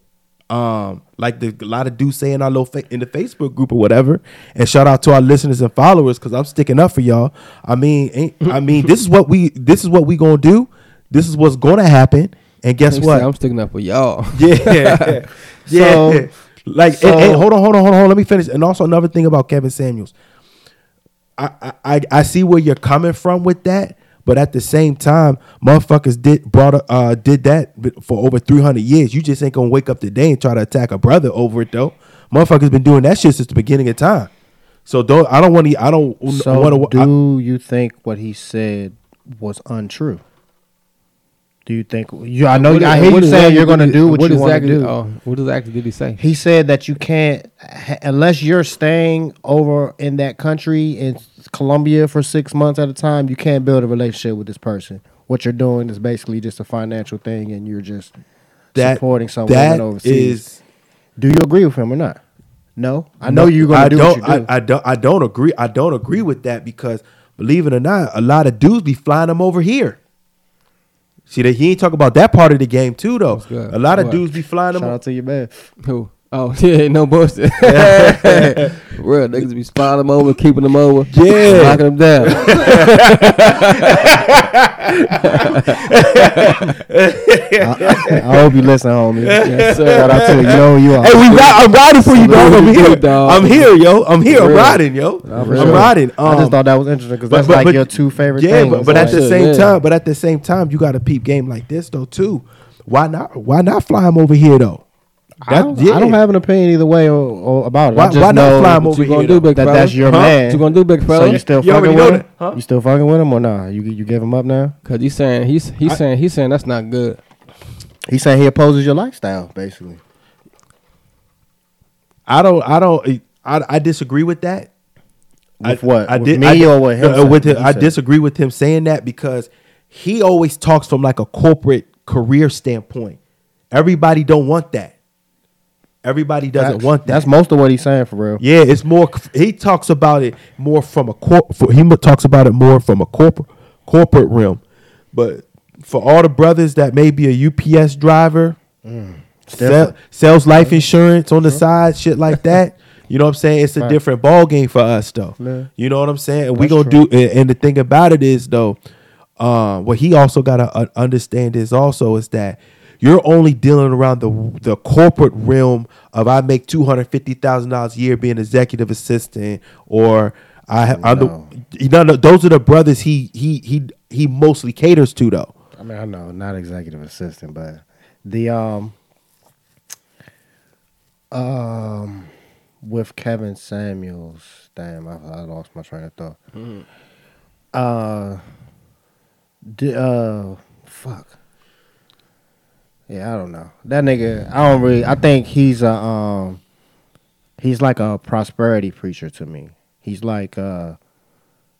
um, like the a lot of dudes say in our little fa- in the Facebook group or whatever. And shout out to our listeners and followers because I'm sticking up for y'all. I mean, ain't, I mean, this is what we this is what we gonna do. This is what's gonna happen. And guess what? I'm sticking up for y'all. Yeah, yeah. So- like, so- and- and hold on, hold on, hold on, hold on. Let me finish. And also another thing about Kevin Samuels, I, I, I, I see where you're coming from with that, but at the same time, motherfuckers did brought uh did that for over 300 years. You just ain't gonna wake up today and try to attack a brother over it though. Motherfuckers been doing that shit since the beginning of time. So don't I don't want to I don't So want to do you think what he said was untrue? Do you think you? I know What- I hear you saying you're going to do what, you want to do. Oh, what exactly did he say? He said that you can't unless you're staying over in that country in Colombia for six months at a time. You can't build a relationship with this person. What you're doing is basically just a financial thing, and you're just that supporting some that overseas. is do you agree with him or not? No, I know No, you're going to do don't, what you do. I, I don't. I don't agree. I don't agree with that because, believe it or not, a lot of dudes be flying them over here. See that he ain't talking about that part of the game too, though. A lot of What? dudes be flying them. Shout out to your man. Who? Oh, yeah, no bullshit. Real niggas be spotting them over, keeping them over, Yeah. knocking them down. I, I hope you listen, homie. Yes, sir. Shout out to you. You know who you are. Hey, we ride, I'm riding for you, dog. I'm here, dog. I'm here, yo. I'm here. I'm riding, yo. for I'm sure. riding. I just Um, thought that was interesting because that's but- like but- your two favorite yeah, things. but, but at the same yeah. time, but at the same time, you got a peep game like this though too. Why not? Why not fly him over here though? I don't, I don't have an opinion either way or, or about it. Why- I just why not fly him What over you gonna here, do, big that fella? that's your Huh? man. What you gonna do, big so you still You already fucking with him? huh? You still fucking with him or nah? You you give him up now? Cause he's saying he's he's saying he's saying that's not good. He's saying he opposes your lifestyle, basically. I don't. I don't. I, I disagree with that. With I, what? I With did, me I or with him uh, with him, I said? disagree with him saying that because he always talks from like a corporate career standpoint. Everybody don't want that. Everybody doesn't want that. that's most of what he's saying for real. Yeah, it's more. He talks about it more from a corp. For, he talks about it more from a corporate corporate realm. But for all the brothers that may be a UPS driver, sell, sells life insurance on the side, shit like that. You know what I'm saying? It's a Right. different ball game for us, though. Yeah. You know what I'm saying? And we gonna do. And, and the thing about it is, though, uh, what he also gotta uh, understand is also is that you're only dealing around the the corporate realm of I make two hundred fifty thousand dollars a year being executive assistant, or I ha- I'm No. the you know no, those are the brothers he he he he mostly caters to though. I mean, I know not executive assistant, but the um um with Kevin Samuels. Damn, I, I lost my train of thought. Uh, di- uh, fuck. Yeah, I don't know. That nigga, I don't really. I think he's a um, he's like a prosperity preacher to me. He's like uh,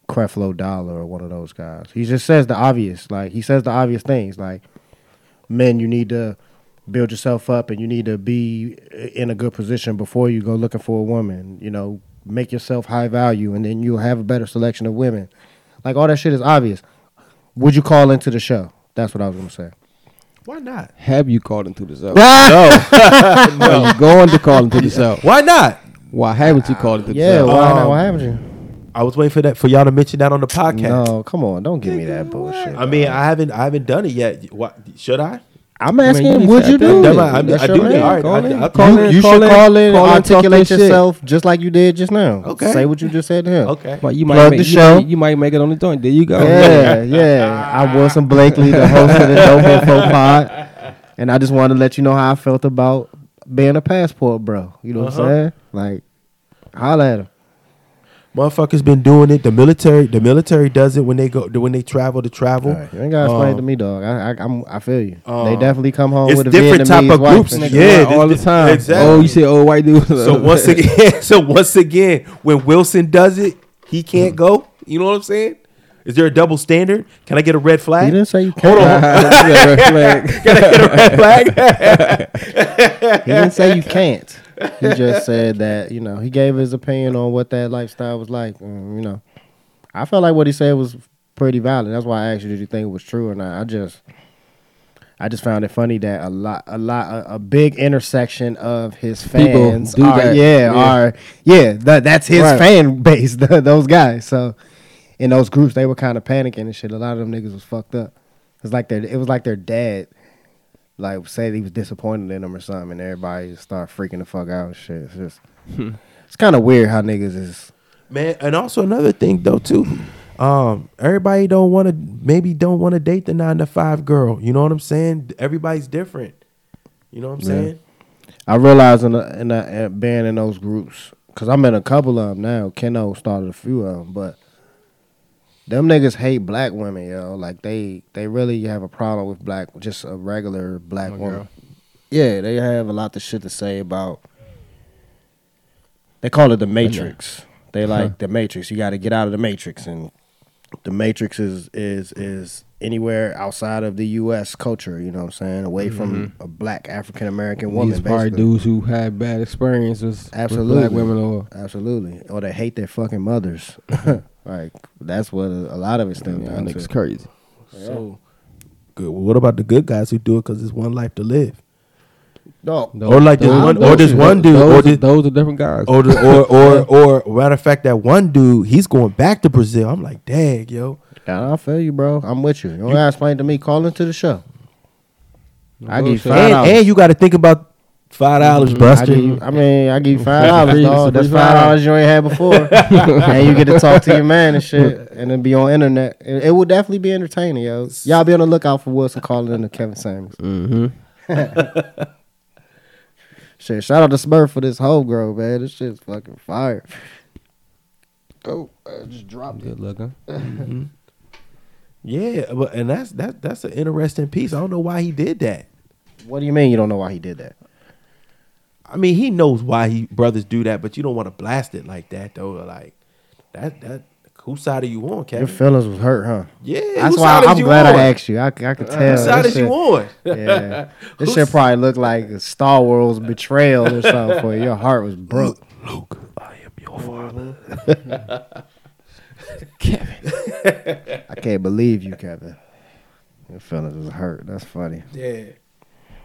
Creflo Dollar or one of those guys. He just says the obvious. Like he says the obvious things. Like men, you need to build yourself up and you need to be in a good position before you go looking for a woman. You know, make yourself high value and then you'll have a better selection of women. Like all that shit is obvious. Would you call into the show? That's what I was gonna say. Why not? Have you called into the show? No. Are you going to call into the show? Why not? Why haven't you called into the Yeah, show? why not? Um, Why haven't you? I was waiting for that for y'all to mention that on the podcast. No, come on, don't give me that bullshit. I mean, I haven't I haven't done it yet. What should I? I'm asking, I mean, you would you do No, it? I- I mean, That's I your do man. it. All right, Call I- in. I- Call You, in, you call should in, call in, call in, articulate that shit. yourself just like you did just now. Okay. Say what you just said to him. Okay. Well, you might Plug make, the you show. Might, you might make it on the joint. There you go. Yeah, yeah. I'm Wilson Blakely, the host of the Dope Info Pod, and I just wanted to let you know how I felt about being a passport, bro. You know what Uh-huh. I'm saying? Like, holla at him. Motherfuckers been doing it. The military, the military does it when they go when they travel to travel. Right, you ain't gotta explain it to Um, me, dog. I, I, I'm, I feel you. they um, definitely come home it's with a different Vietnamese type of groups. Yeah, all the time. exactly. Oh, you say old white dude. So once again, so once again, when Wilson does it, he can't go. You know what I'm saying? Is there a double standard? Can I get a red flag? didn't say you can't. on. Red flag. Can I get a red flag? He didn't say you can't. He just said that you know he gave his opinion on what that lifestyle was like. And, you know, I felt like what he said was pretty valid. That's why I asked you, did you think it was true or not? I just, I just found it funny that a lot, a lot, a, a big intersection of his fans are, yeah, Yeah. are, yeah, that that's his Right. fan base. th- those guys. So in those groups, they were kind of panicking and shit. A lot of them niggas was fucked up. It's like their, it was like their dad like said he was disappointed in them or something, and everybody just start freaking the fuck out and shit. It's just, it's kind of weird how niggas is. Man, and also another thing though too. Um, everybody don't want to maybe don't want to date the nine to five girl. You know what I'm saying? Everybody's different. You know what I'm Yeah. saying? I realize in the, in the, uh, being in those groups, cause I'm in a couple of them now. Keno started a few of them, but them niggas hate black women, yo. Like they they really have a problem with black, just a regular black My woman. girl. Yeah, they have a lot of shit to say about. They call it the Matrix. They uh-huh. like the Matrix. You got to get out of the Matrix, and the Matrix is is is anywhere outside of the U.S. culture. You know what I'm saying? Away mm-hmm. from a black African American woman. These probably basically. dudes who had bad experiences Absolutely. with black women or Absolutely, or they hate their fucking mothers. like that's what a, a lot of it stems yeah, down niggas to. crazy. So good. Well, what about the good guys who do it because it's one life to live? No, Or like this those- one- or this one dude, Those, or are- this- those are different guys. Or the, or or or matter of fact, that one dude he's going back to Brazil. I'm like, dang, yo. I feel you, bro. I'm with you. You don't gotta explain to me. Call into the show. I give you Bullshit. five And, dollars. and you got to think about five dollars, I, Buster. give you, I mean, I give you five dollars, dog. free That's five five dollars you ain't had before, and you get to talk to your man and shit, and then be on internet. It, it would definitely be entertaining, yo. Y'all be on the lookout for Wilson calling in to Kevin Samuels. Mm-hmm. Shit, shout out to Smurf for this whole grow, man. This shit's fucking fire. Oh, I just dropped it. Good looking. Mm-hmm. yeah, but and that's that that's an interesting piece. I don't know why he did that. What do you mean you don't know why he did that? I mean, he knows why he brothers do that, but you don't want to blast it like that though. Like that that whose side are you on, Kevin? Your feelings was hurt, huh? yeah, That's why I'm glad on? I asked you. I, I could uh, tell. Whose side is you shit- on? Yeah, this shit probably looked like a Star Wars betrayal or something for you. Your heart was broke. Luke, I am your father. Kevin, I can't believe you, Kevin. Your feelings was hurt. That's funny. Yeah.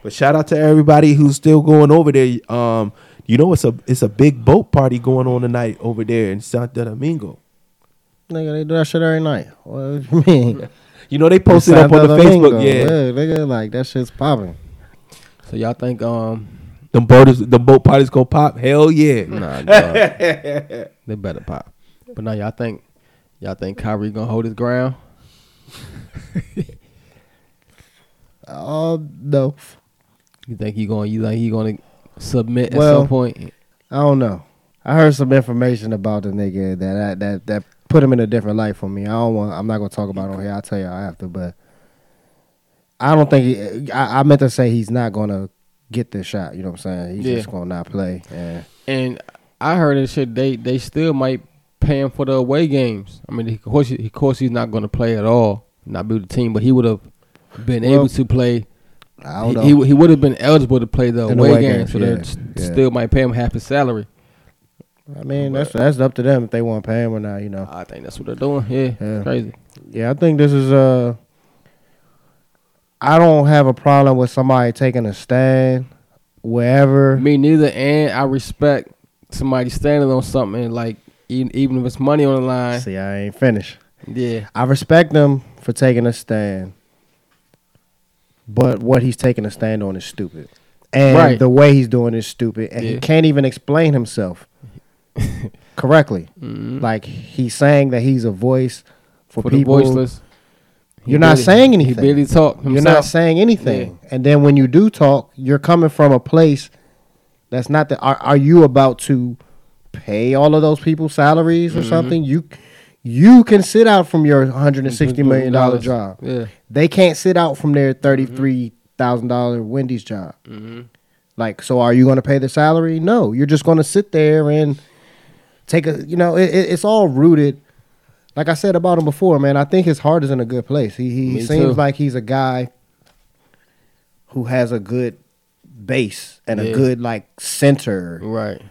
But shout out to everybody who's still going over there. Um, you know it's a it's a big boat party going on tonight over there in Santo Domingo. Nigga, they do that shit every night. What do you mean? You know they posted up on Santo the Domingo. Facebook. Yeah, nigga, like that shit's popping. So y'all think um the boat is the boat party's gonna pop. Hell yeah. nah dog. they better pop. But now y'all think y'all think Kyrie gonna hold his ground? Oh no, You think he going you think he gonna submit at some point? I don't know. I heard some information about the nigga that that that put him in a different light for me. I don't want. I'm not gonna talk about it on here. I'll tell you after, but I don't think he. I, I meant to say he's not gonna get this shot. You know what I'm saying? He's Yeah. just gonna not play. And And I heard this shit. They they still might pay him for the away games. I mean, of course, of course, he's not going to play at all, not be with the team. But he would have been Well- able to play I he don't know. he, he would have been eligible to play the away away game, so they yeah, s- yeah. still might pay him half his salary. I mean, that's that's up to them if they want to pay him or not. You know. I think that's what they're doing. Yeah, Yeah. crazy. Yeah, I think this is uh I don't have a problem with somebody taking a stand wherever. Me neither, and I respect somebody standing on something like even, even if it's money on the line. See, I ain't finished. Yeah, I respect them for taking a stand, but what he's taking a stand on is stupid, and Right. the way he's doing is stupid, and he Yeah. can't even explain himself correctly. Mhm. Like he's saying that he's a voice for, for the people. voiceless. He You're not barely- saying He anything. barely talk himself. You're not saying anything. And then when you do talk, you're coming from a place that's not that. Are, are you about to pay all of those people salaries or Mhm. something? You you can sit out from your 160 million dollar job. Yeah. They can't sit out from their 33 thousand dollar Wendy's job. Mm-hmm. Like, so are you going to pay the salary? No, you're just going to sit there and take a. You know, it, it, it's all rooted. Like I said about him before, man. I think his heart is in a good place. He he Me seems too. like he's a guy who has a good base and a good like center. Right.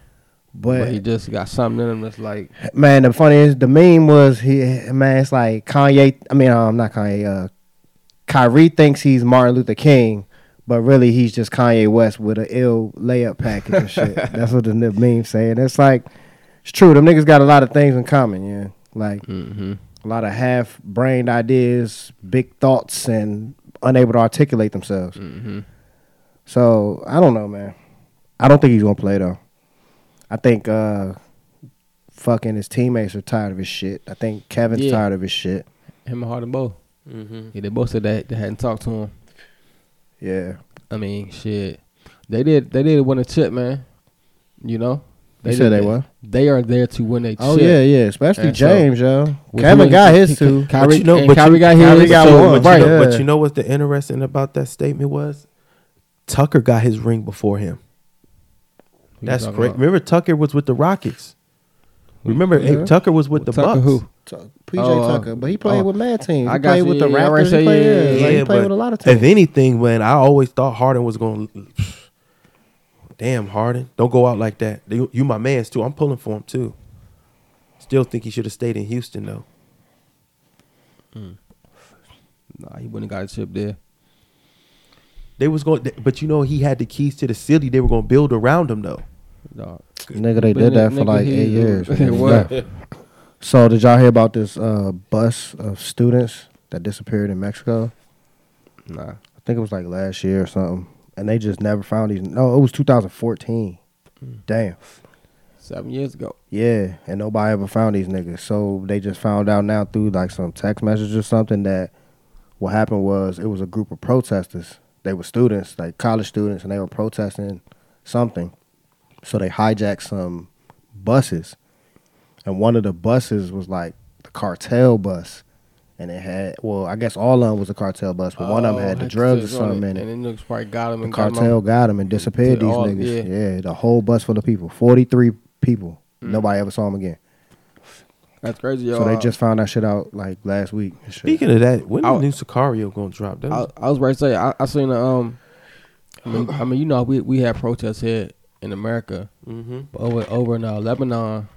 But, But he just got something in him that's like man, the funny is the meme was he man. It's like Kanye. I mean, um, not Kanye. Uh, Kyrie thinks he's Martin Luther King, but really he's just Kanye West with an ill layup package and shit. That's what the meme saying. It's like it's true. Them niggas got a lot of things in common. Yeah, like mm-hmm. a lot of half-brained ideas, big thoughts, and unable to articulate themselves. Mm-hmm. So I don't know, man. I don't think he's gonna play though. I think uh fucking his teammates are tired of his shit. I think Kevin's Yeah. tired of his shit. him and Harden both. Mm-hmm. Yeah, they both said that they hadn't talked to him. Yeah. I mean, shit. They did. They did win a chip, man. You know. They said did they that. what? They are there to win a chip. Oh chip. yeah, yeah. Especially And so- James, yo. Which Kevin one- got his too. Kyrie, But you know- and but you- Kyrie got Kyrie his. got so- one. But, right. you know, yeah. but you know what's the interesting about that statement was? Tucker got his ring before him. Who you That's talking great. about? Remember, Tucker was with the Rockets. Remember, Yeah. hey, Tucker was with the Tucker Bucks. who? PJ Oh, uh, Tucker, but he played oh. with mad teams. He I got played you. with the Yeah, I Raptors. already He played, yeah, yeah, yeah, like, he played with a lot of teams. If anything, when I always thought Harden was going, to damn Harden, don't go out like that. You, you my man's too. I'm pulling for him too. Still think he should have stayed in Houston though. Nah, he wouldn't got a chip there. They was going, but you know he had the keys to the city. They were going to build around him though. Dog. Nigga, they But did that for like he- eight years. It was. So did y'all hear about this uh, bus of students that disappeared in Mexico? Nah. I think it was like last year or something, and they just never found these. No, it was 2014. Damn. Seven years ago. Yeah, and nobody ever found these niggas. So they just found out now through like some text message or something that what happened was it was a group of protesters. They were students, like college students, and they were protesting something. So they hijacked some buses, and one of the buses was like the cartel bus, and it had well, I guess all of them was a cartel bus, but one of them Oh, had the had drugs or drugs something in And it. then niggas probably got him The and cartel out. got them and disappeared these all- niggas. yeah. Yeah. the whole bus full of people, forty three people. Mm. Nobody ever saw them again. That's crazy, yo. So they just found that shit out like last week. Speaking of that, when I- the new Sicario going to drop? That I, was- I was ready to say I, I seen the um. I mean, I mean, you know, we we had protests here in America, Mhm. but over over in uh, Lebanon,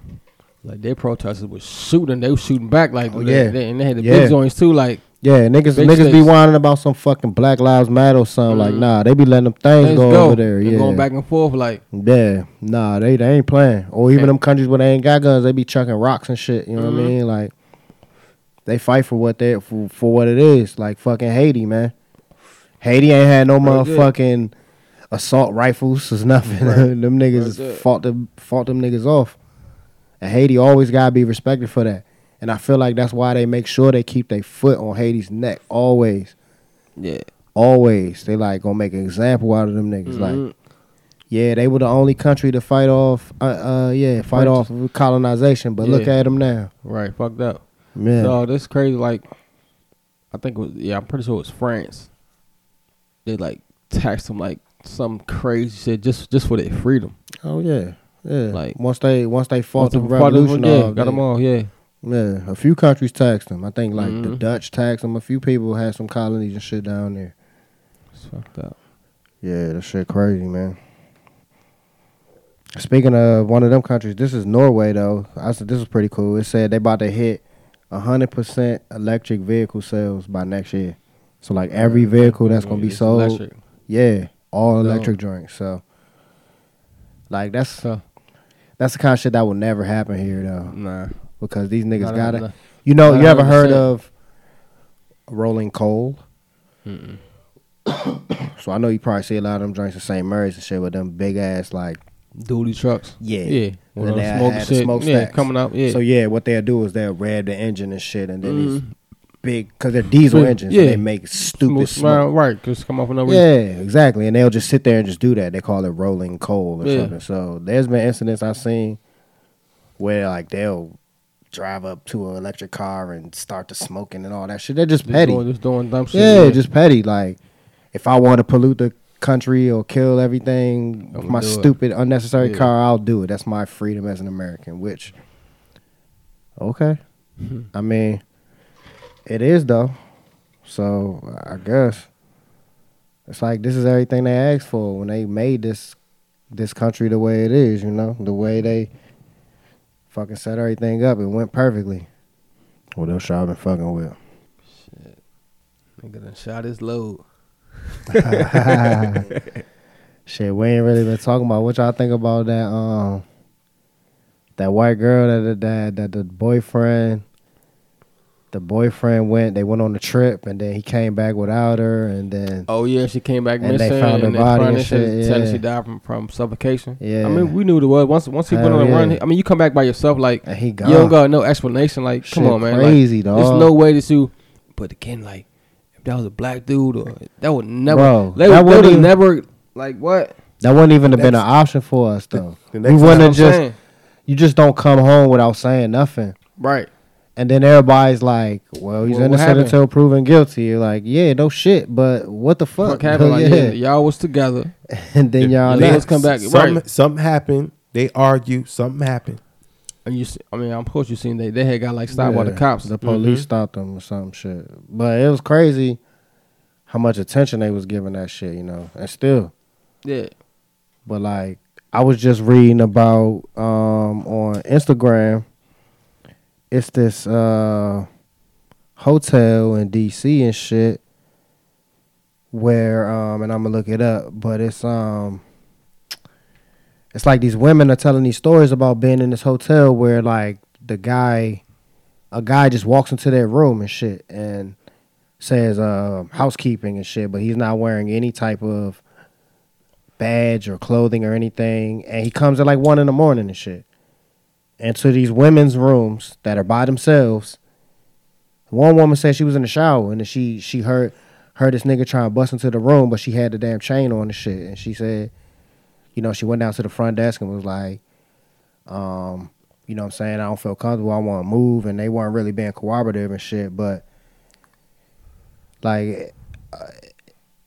like their protesters was shooting, they was shooting back like Oh, yeah. they, and they had the Yeah. big joints too, like Yeah, niggas Big niggas be whining about some fucking Black Lives Matter or something. Like, Mhm. nah, they be letting them things, things go, go, over there. and Yeah, going back and forth, like yeah, nah, they they ain't playing. Or even Okay. them countries where they ain't got guns, they be chucking rocks and shit. You know what I Mhm. mean? Like, they fight for what they for, for what it is. Like fucking Haiti, man. Haiti ain't had no motherfucking good. Assault rifles or nothing. Right. them niggas good. fought them fought them niggas off. And Haiti always gotta be respected for that. And I feel like that's why they make sure they keep their foot on Haiti's neck always. yeah, Always. They like gonna make an example out of them niggas. Like, Mhm. yeah, they were the only country to fight off uh, uh yeah, fight French. off colonization, but look at them now. right, fucked up. Man. So this crazy, like I think it was yeah, I'm pretty sure it was France. They like taxed them like some crazy shit just just for their freedom. oh yeah. Yeah. Like- once they once they fought the Once them, revolution yeah, got they- them all, yeah. Yeah, a few countries taxed them. I think like the Mhm. Dutch taxed them. A few people had some colonies and shit down there. It's fucked up. Yeah, that shit crazy, man. Speaking of one of them countries, this is Norway though. I said this is pretty cool. It said they about to hit hundred percent electric vehicle sales by next year. So like every vehicle that's gonna be sold, yeah, all electric joints. So like that's So that's the kind of shit that will never happen here though, nah. because these niggas got it. You know, you ever heard of rolling coal? So I know you probably see a lot of them joints in St. Mary's and shit with them big ass like Dually trucks. Yeah. Yeah. And then the they smoke the shit. yeah, coming out. Yeah. So yeah, what they'll do is they'll rev the engine and shit, and then these Mhm. Big because they're diesel Yeah. engines. Yeah. and they make stupid smoke. Right, just come off of no reason. Yeah, exactly. And they'll just sit there and just do that. They call it rolling coal or Yeah. something. So there's been incidents I've seen where like they'll drive up to an electric car and start the smoking and all that shit. They're just Just petty. doing, just doing dumb shit. yeah, just petty. Like if I want to pollute the country or kill everything with my do it. stupid unnecessary Yeah. car, I'll do it. That's my freedom as an American. Which, okay, I mean, it is though. So I guess it's like this is everything they asked for when they made this this country the way it is. You know, the way they fucking set everything up. It went perfectly. What else y'all been fucking with? Shit, nigga done shot his load. Shit, we ain't really been talking about what y'all think about that um that white girl that that that the boyfriend the boyfriend went they went on a trip and then he came back without her and then Oh yeah, she came back And they missing. found her and body and shit, said yeah. she died from, from suffocation. Yeah. I mean, we knew it was once once he went on a yeah. run. I mean, you come back by yourself, like and he you don't got no explanation. Like, come on, man. Crazy like, dog. There's no way that you. But again, like, if that was a black dude, or that would never. Bro, they that would, they wouldn't even- never. Like what? that wouldn't even have been an option for us though. the we next wouldn't have just saying. you just don't come home without saying nothing. Right. And then everybody's like, "Well, he's Well, what innocent until proven guilty." You're like, "Yeah, no shit, but what the fuck?" Fuck happened? Like, yeah. yeah, y'all was together. and then y'all Let's left. come back. Something, Right. something happened. They argue. Something happened. And you, see, I mean, I'm course you seen they they had got like stopped by the Yeah, cops. The police Mhm. stopped them or some shit. But it was crazy how much attention they was giving that shit, you know. And still, Yeah. but like I was just reading about um on Instagram. It's this uh hotel in DC and shit where um and I'm gonna look it up, but it's um it's like these women are telling these stories about being in this hotel where like the guy a guy just walks into their room and shit and says uh housekeeping and shit, but he's not wearing any type of badge or clothing or anything, and he comes at like one in the morning and shit. And to these women's rooms that are by themselves. One woman said she was in the shower and she she heard heard this nigga trying to bust into the room, but she had the damn chain on and shit. And she said, you know, she went down to the front desk and was like, um, you know what I'm saying, I don't feel comfortable, I wanna move, and they weren't really being cooperative and shit, but like uh,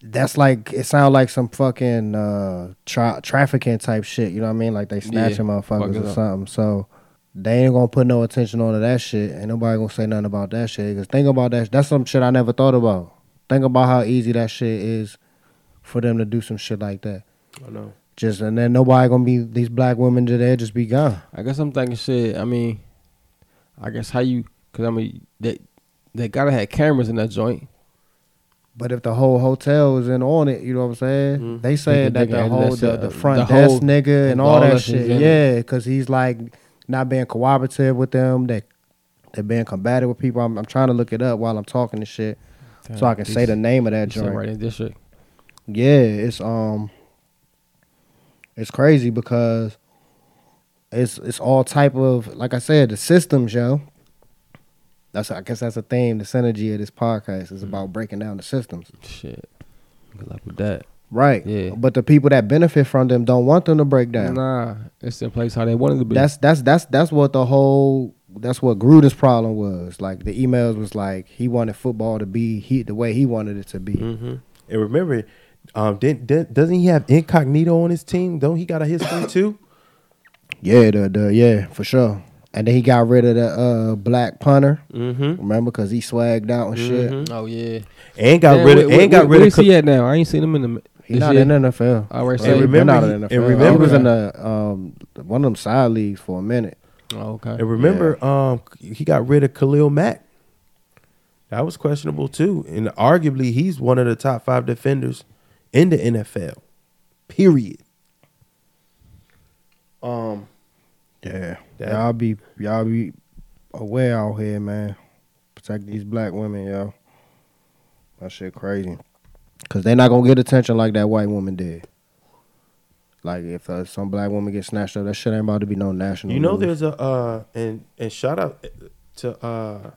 that's like it sounds like some fucking uh tra- trafficking type shit. You know what I mean? Like they snatching Yeah, motherfuckers or something. So they ain't gonna put no attention on to that shit. Ain't nobody gonna say nothing about that shit. Cause think about that. That's some shit I never thought about. Think about how easy that shit is for them to do some shit like that. I know. Just and then nobody gonna be these black women today just be gone. I guess I'm thinking shit. I mean, I guess how you? Cause I mean, they they gotta have cameras in that joint. But if the whole hotel is in on it, you know what I'm saying? Mhm. They They that the whole add the, the front the desk whole- nigga and and all all that that shit. Yeah, because he's like not being cooperative with them. They they're being combative with people. I'm, I'm trying to look it up while I'm talking this shit so I can say the name of that joint. right in district. Yeah, it's um, it's crazy because it's it's all type of like I said the systems, yo. That's I guess that's a theme. The synergy of this podcast is about breaking down the systems. Shit. Good luck with that. Right. Yeah. But the people that benefit from them don't want them to break down. Nah, it's in place how they wanted to be. That's that's that's that's what the whole that's what Gruden's problem was. Like the emails was like he wanted football to be he the way he wanted it to be. Mm-hmm. And remember, um, didn't, didn't- doesn't he have Incognito on his team? Don't he got a history too? Yeah, the the yeah for sure. And then he got rid of the uh, black punter. Mm-hmm. Remember, because he swagged out and shit. oh yeah. And got Damn, rid of where, and got where, rid where of is he at now? I ain't seen him in the. He This not year? in the NFL. I already He said. remember been out he- of the and NFL. he was in the um one of them side leagues for a minute. Oh, okay. And remember, um, he got rid of Khalil Mack. That was questionable too, and arguably he's one of the top five defenders in the NFL. Period. Um, Yeah, That- y'all be y'all be aware out here, man. Protect these black women, yo. That shit crazy. Cause they're not gonna get attention like that white woman did. Like if uh, some black woman gets snatched up, that shit ain't about to be no national. you know, news. there's a uh, and and shout out to uh,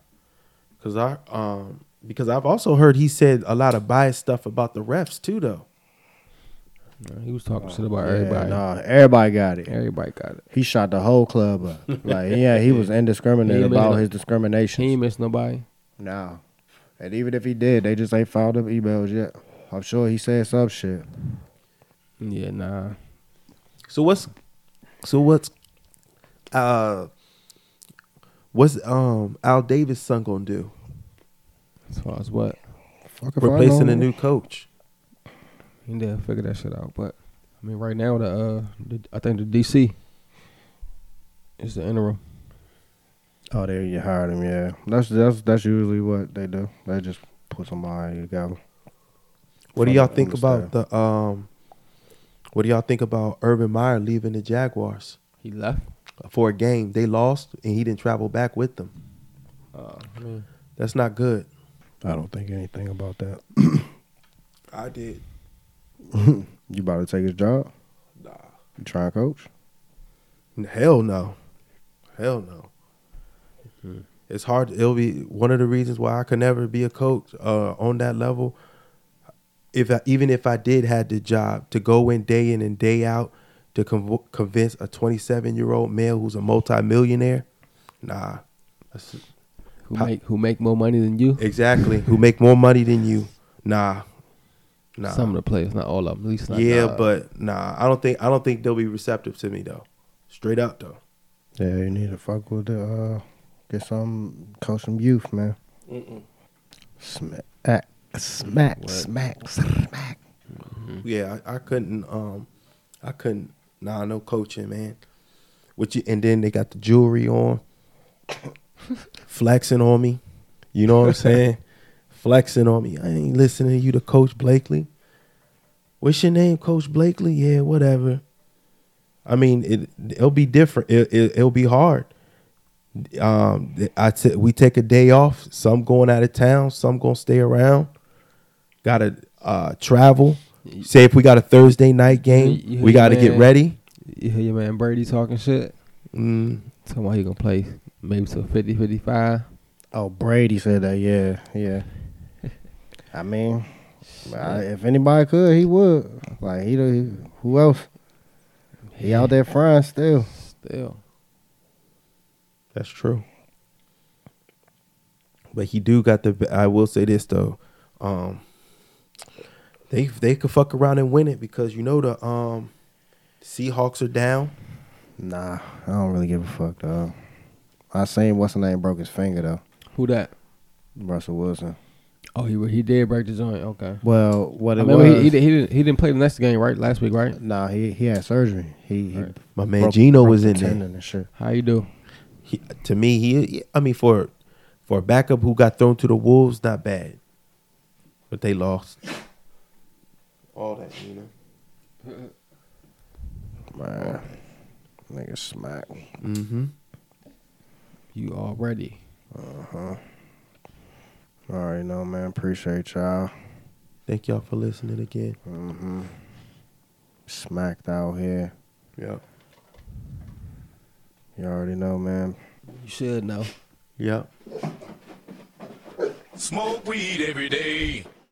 cause I um because I've also heard he said a lot of biased stuff about the refs too, though. He was talking shit about Yeah, everybody. Nah, everybody got it. Everybody got it. He shot the whole club up. like yeah, he was indiscriminate He about made- his discrimination. He discrimination. ain't miss nobody. Nah, and even if he did, they just ain't filed up emails yet. I'm sure he said some shit. Yeah, nah. So what's so what's uh what's um Al Davis son gonna do? As far as what, Fuck if Replacing know. a new coach. he didn't figure that shit out. But I mean, right now the uh, the, I think the DC is the interim. Oh, there you hired him. Yeah, that's that's that's usually what they do. They just put somebody together. What do y'all the- think the about the um? What do y'all think about Urban Meyer leaving the Jaguars He left. for a game? They lost and he didn't travel back with them. Uh, I mean, That's not good. I don't think anything about that. I did. You about to take his job? Nah. You try and coach? Hell no. Hell no. It's hard. It'll be one of the reasons why I could never be a coach uh, on that level. If I, even if I did had the job to go in day in and day out to conv- convince a 27 year old male who's a multimillionaire, nah, That's- who How- make who make more money than you? exactly, who make more money than you, nah, nah. Some of the players, not all of them. At least not. yeah, nah. but nah, I don't think I don't think they'll be receptive to me though. Straight up though. Yeah, you need to fuck with the uh, get some coach some youth, man. Mm. Smack, smack, smack, smack. Yeah, I, I couldn't. Um, I couldn't. Nah, no coaching, man. What you and then they got the jewelry on, flexing on me. You know what I'm saying? flexing on me. I ain't listening to you to Coach Blakely. What's your name, Coach Blakely? Yeah, whatever. I mean, it it'll be different. It, it it'll be hard. Um, I t- we take a day off. Some going out of town. Some gonna stay around. Got to uh, travel. Say if we got a Thursday night game, You- you we got to get ready. You hear your man Brady talking shit. Mm, Talking about he gonna play maybe to 50, 55. Oh, Brady said that. Yeah, yeah. I mean, I, if anybody could, he would. Like he, he who else? He out there frying still. Still, that's true. But he do got the. I will say this though, um, they they could fuck around and win it because you know the um, Seahawks are down. Nah, I don't really give a fuck though. I seen what's the name broke his finger though. who that? Russell Wilson. Oh, he he did break the joint. Okay. Well, what I it remember was? he, he, didn't- he didn't he didn't play the next game right last week, right? Nah, he he had surgery. He, he My man broke- Geno broke was in there. tendon and shit. How you do? He, to me, he. I mean, for for a backup who got thrown to the wolves, not bad. But they lost. All that, you know. Man, nigga smack. Mm-hmm. You already. Uh huh. All right, no man. Appreciate y'all. Thank y'all for listening again. Mm-hmm. Smacked out here. Yeah. You already know, man. You should know. Yeah. Smoke weed every day.